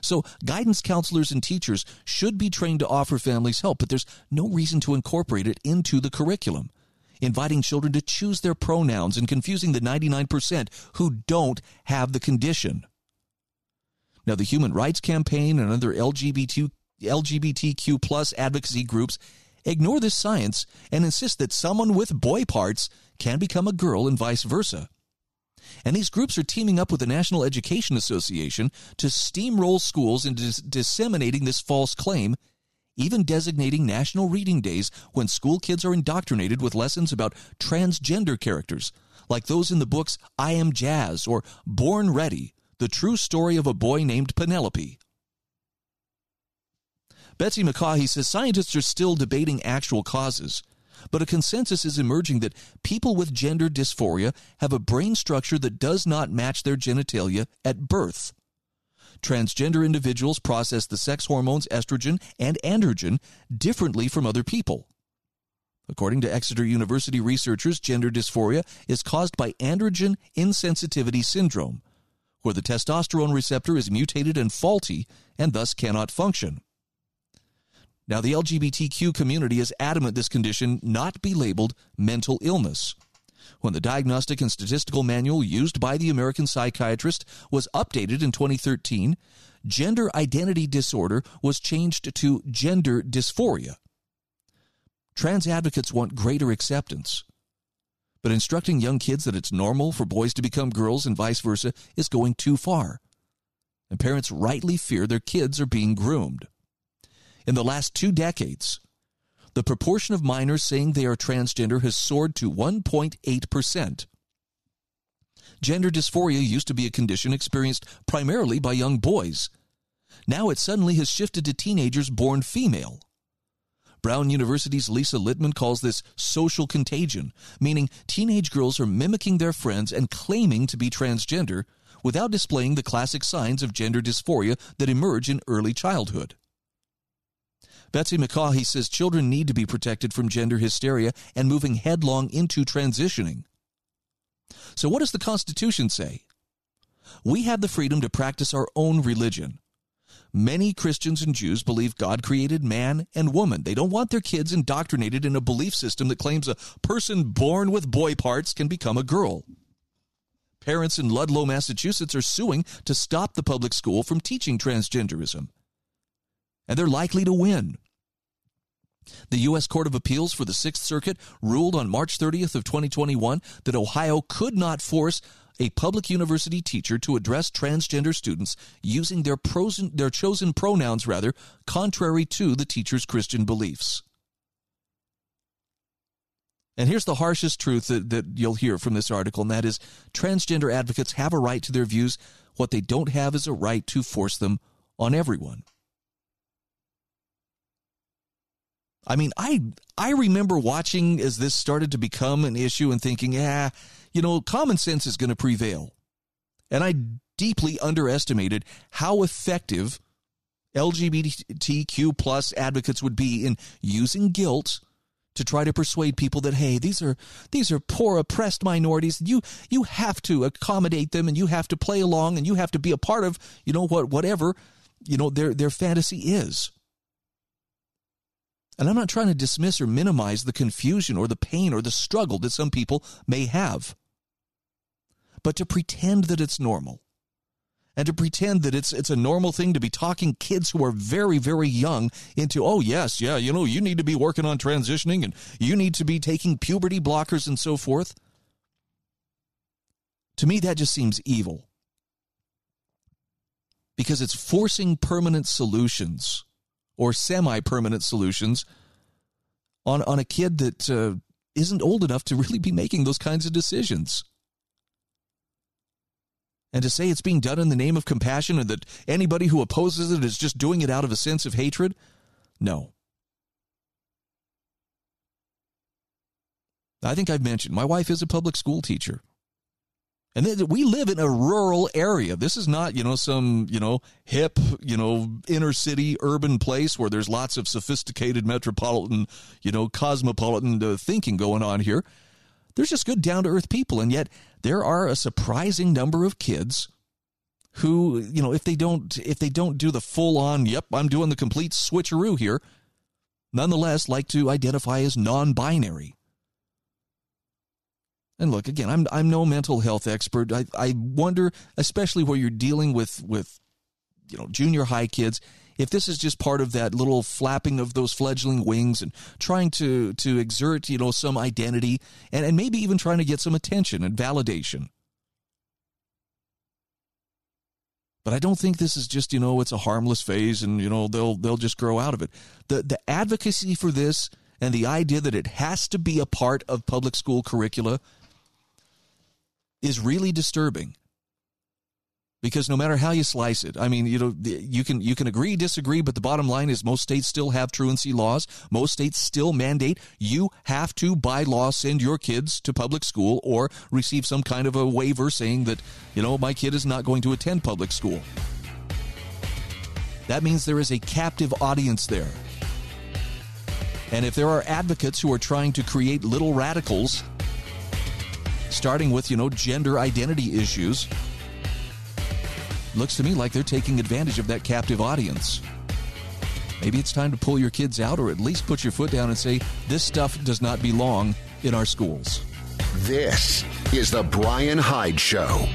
S1: So, guidance counselors and teachers should be trained to offer families help, but there's no reason to incorporate it into the curriculum. Inviting children to choose their pronouns and confusing the 99% who don't have the condition. Now, the Human Rights Campaign and other LGBT, LGBTQ plus advocacy groups ignore this science and insist that someone with boy parts can become a girl and vice versa. And these groups are teaming up with the National Education Association to steamroll schools into dis- disseminating this false claim, even designating national reading days when school kids are indoctrinated with lessons about transgender characters, like those in the books I Am Jazz or Born Ready, the true story of a boy named Penelope. Betsy McCaughey says scientists are still debating actual causes, but a consensus is emerging that people with gender dysphoria have a brain structure that does not match their genitalia at birth transgender individuals process the sex hormones estrogen and androgen differently from other people. According to Exeter University researchers, gender dysphoria is caused by androgen insensitivity syndrome, where the testosterone receptor is mutated and faulty and thus cannot function. Now, the LGBTQ community is adamant this condition not be labeled mental illness when the Diagnostic and Statistical Manual used by the American psychiatrist was updated in 2013, gender identity disorder was changed to gender dysphoria. Trans advocates want greater acceptance. But instructing young kids that it's normal for boys to become girls and vice versa is going too far. And parents rightly fear their kids are being groomed. In the last two decades, the proportion of minors saying they are transgender has soared to 1.8%. Gender dysphoria used to be a condition experienced primarily by young boys. Now it suddenly has shifted to teenagers born female. Brown University's Lisa Littman calls this social contagion, meaning teenage girls are mimicking their friends and claiming to be transgender without displaying the classic signs of gender dysphoria that emerge in early childhood. Betsy McCaughey says children need to be protected from gender hysteria and moving headlong into transitioning. So, what does the Constitution say? We have the freedom to practice our own religion. Many Christians and Jews believe God created man and woman. They don't want their kids indoctrinated in a belief system that claims a person born with boy parts can become a girl. Parents in Ludlow, Massachusetts are suing to stop the public school from teaching transgenderism. And they're likely to win. The U.S. Court of Appeals for the Sixth Circuit ruled on March 30th of 2021 that Ohio could not force a public university teacher to address transgender students using their, their chosen pronouns, rather, contrary to the teacher's Christian beliefs. And here's the harshest truth that, that you'll hear from this article, and that is transgender advocates have a right to their views. What they don't have is a right to force them on everyone. I mean, I I remember watching as this started to become an issue and thinking, yeah, you know, common sense is going to prevail. And I deeply underestimated how effective LGBTQ plus advocates would be in using guilt to try to persuade people that hey these are these are poor oppressed minorities you you have to accommodate them and you have to play along and you have to be a part of you know what whatever you know their their fantasy is and I'm not trying to dismiss or minimize the confusion or the pain or the struggle that some people may have. But to pretend that it's normal and to pretend that it's it's a normal thing to be talking kids who are very very young into oh yes yeah you know you need to be working on transitioning and you need to be taking puberty blockers and so forth to me that just seems evil because it's forcing permanent solutions or semi permanent solutions on, on a kid that uh, not old enough to really be making those kinds of decisions. And to say it's being done in the name of compassion and that anybody who opposes it is just doing it out of a sense of hatred, no. I think I've mentioned my wife is a public school teacher. And we live in a rural area. This is not, you know, some, you know, hip, you know, inner city urban place where there's lots of sophisticated metropolitan, you know, cosmopolitan uh, thinking going on here. There's just good down to earth people. And yet there are a surprising number of kids who, you know, if they don't, if they don't do the full on, yep, I'm doing the complete switcheroo here, nonetheless like to identify as non binary. And look, again, I'm I'm no mental health expert. I I wonder, especially where you're dealing with with you know junior high kids, if this is just part of that little flapping of those fledgling wings and trying to to exert you know some identity and, and maybe even trying to get some attention and validation. But I don't think this is just, you know, it's a harmless phase and, you know, they'll they'll just grow out of it. The the advocacy for this and the idea that it has to be a part of public school curricula is really disturbing. Because no matter how you slice it i mean you know you can you can agree disagree but the bottom line is most states still have truancy laws. Most states still mandate you have to by law send your kids to public school or receive some kind of a waiver saying that you know my kid is not going to attend public school. That means there is a captive audience there. And if there are advocates who are trying to create little radicals starting with you know gender identity issues looks to me like they're taking advantage of that captive audience. Maybe it's time to pull your kids out or at least put your foot down and say, this stuff does not belong in our schools.
S2: This is The Brian Hyde Show.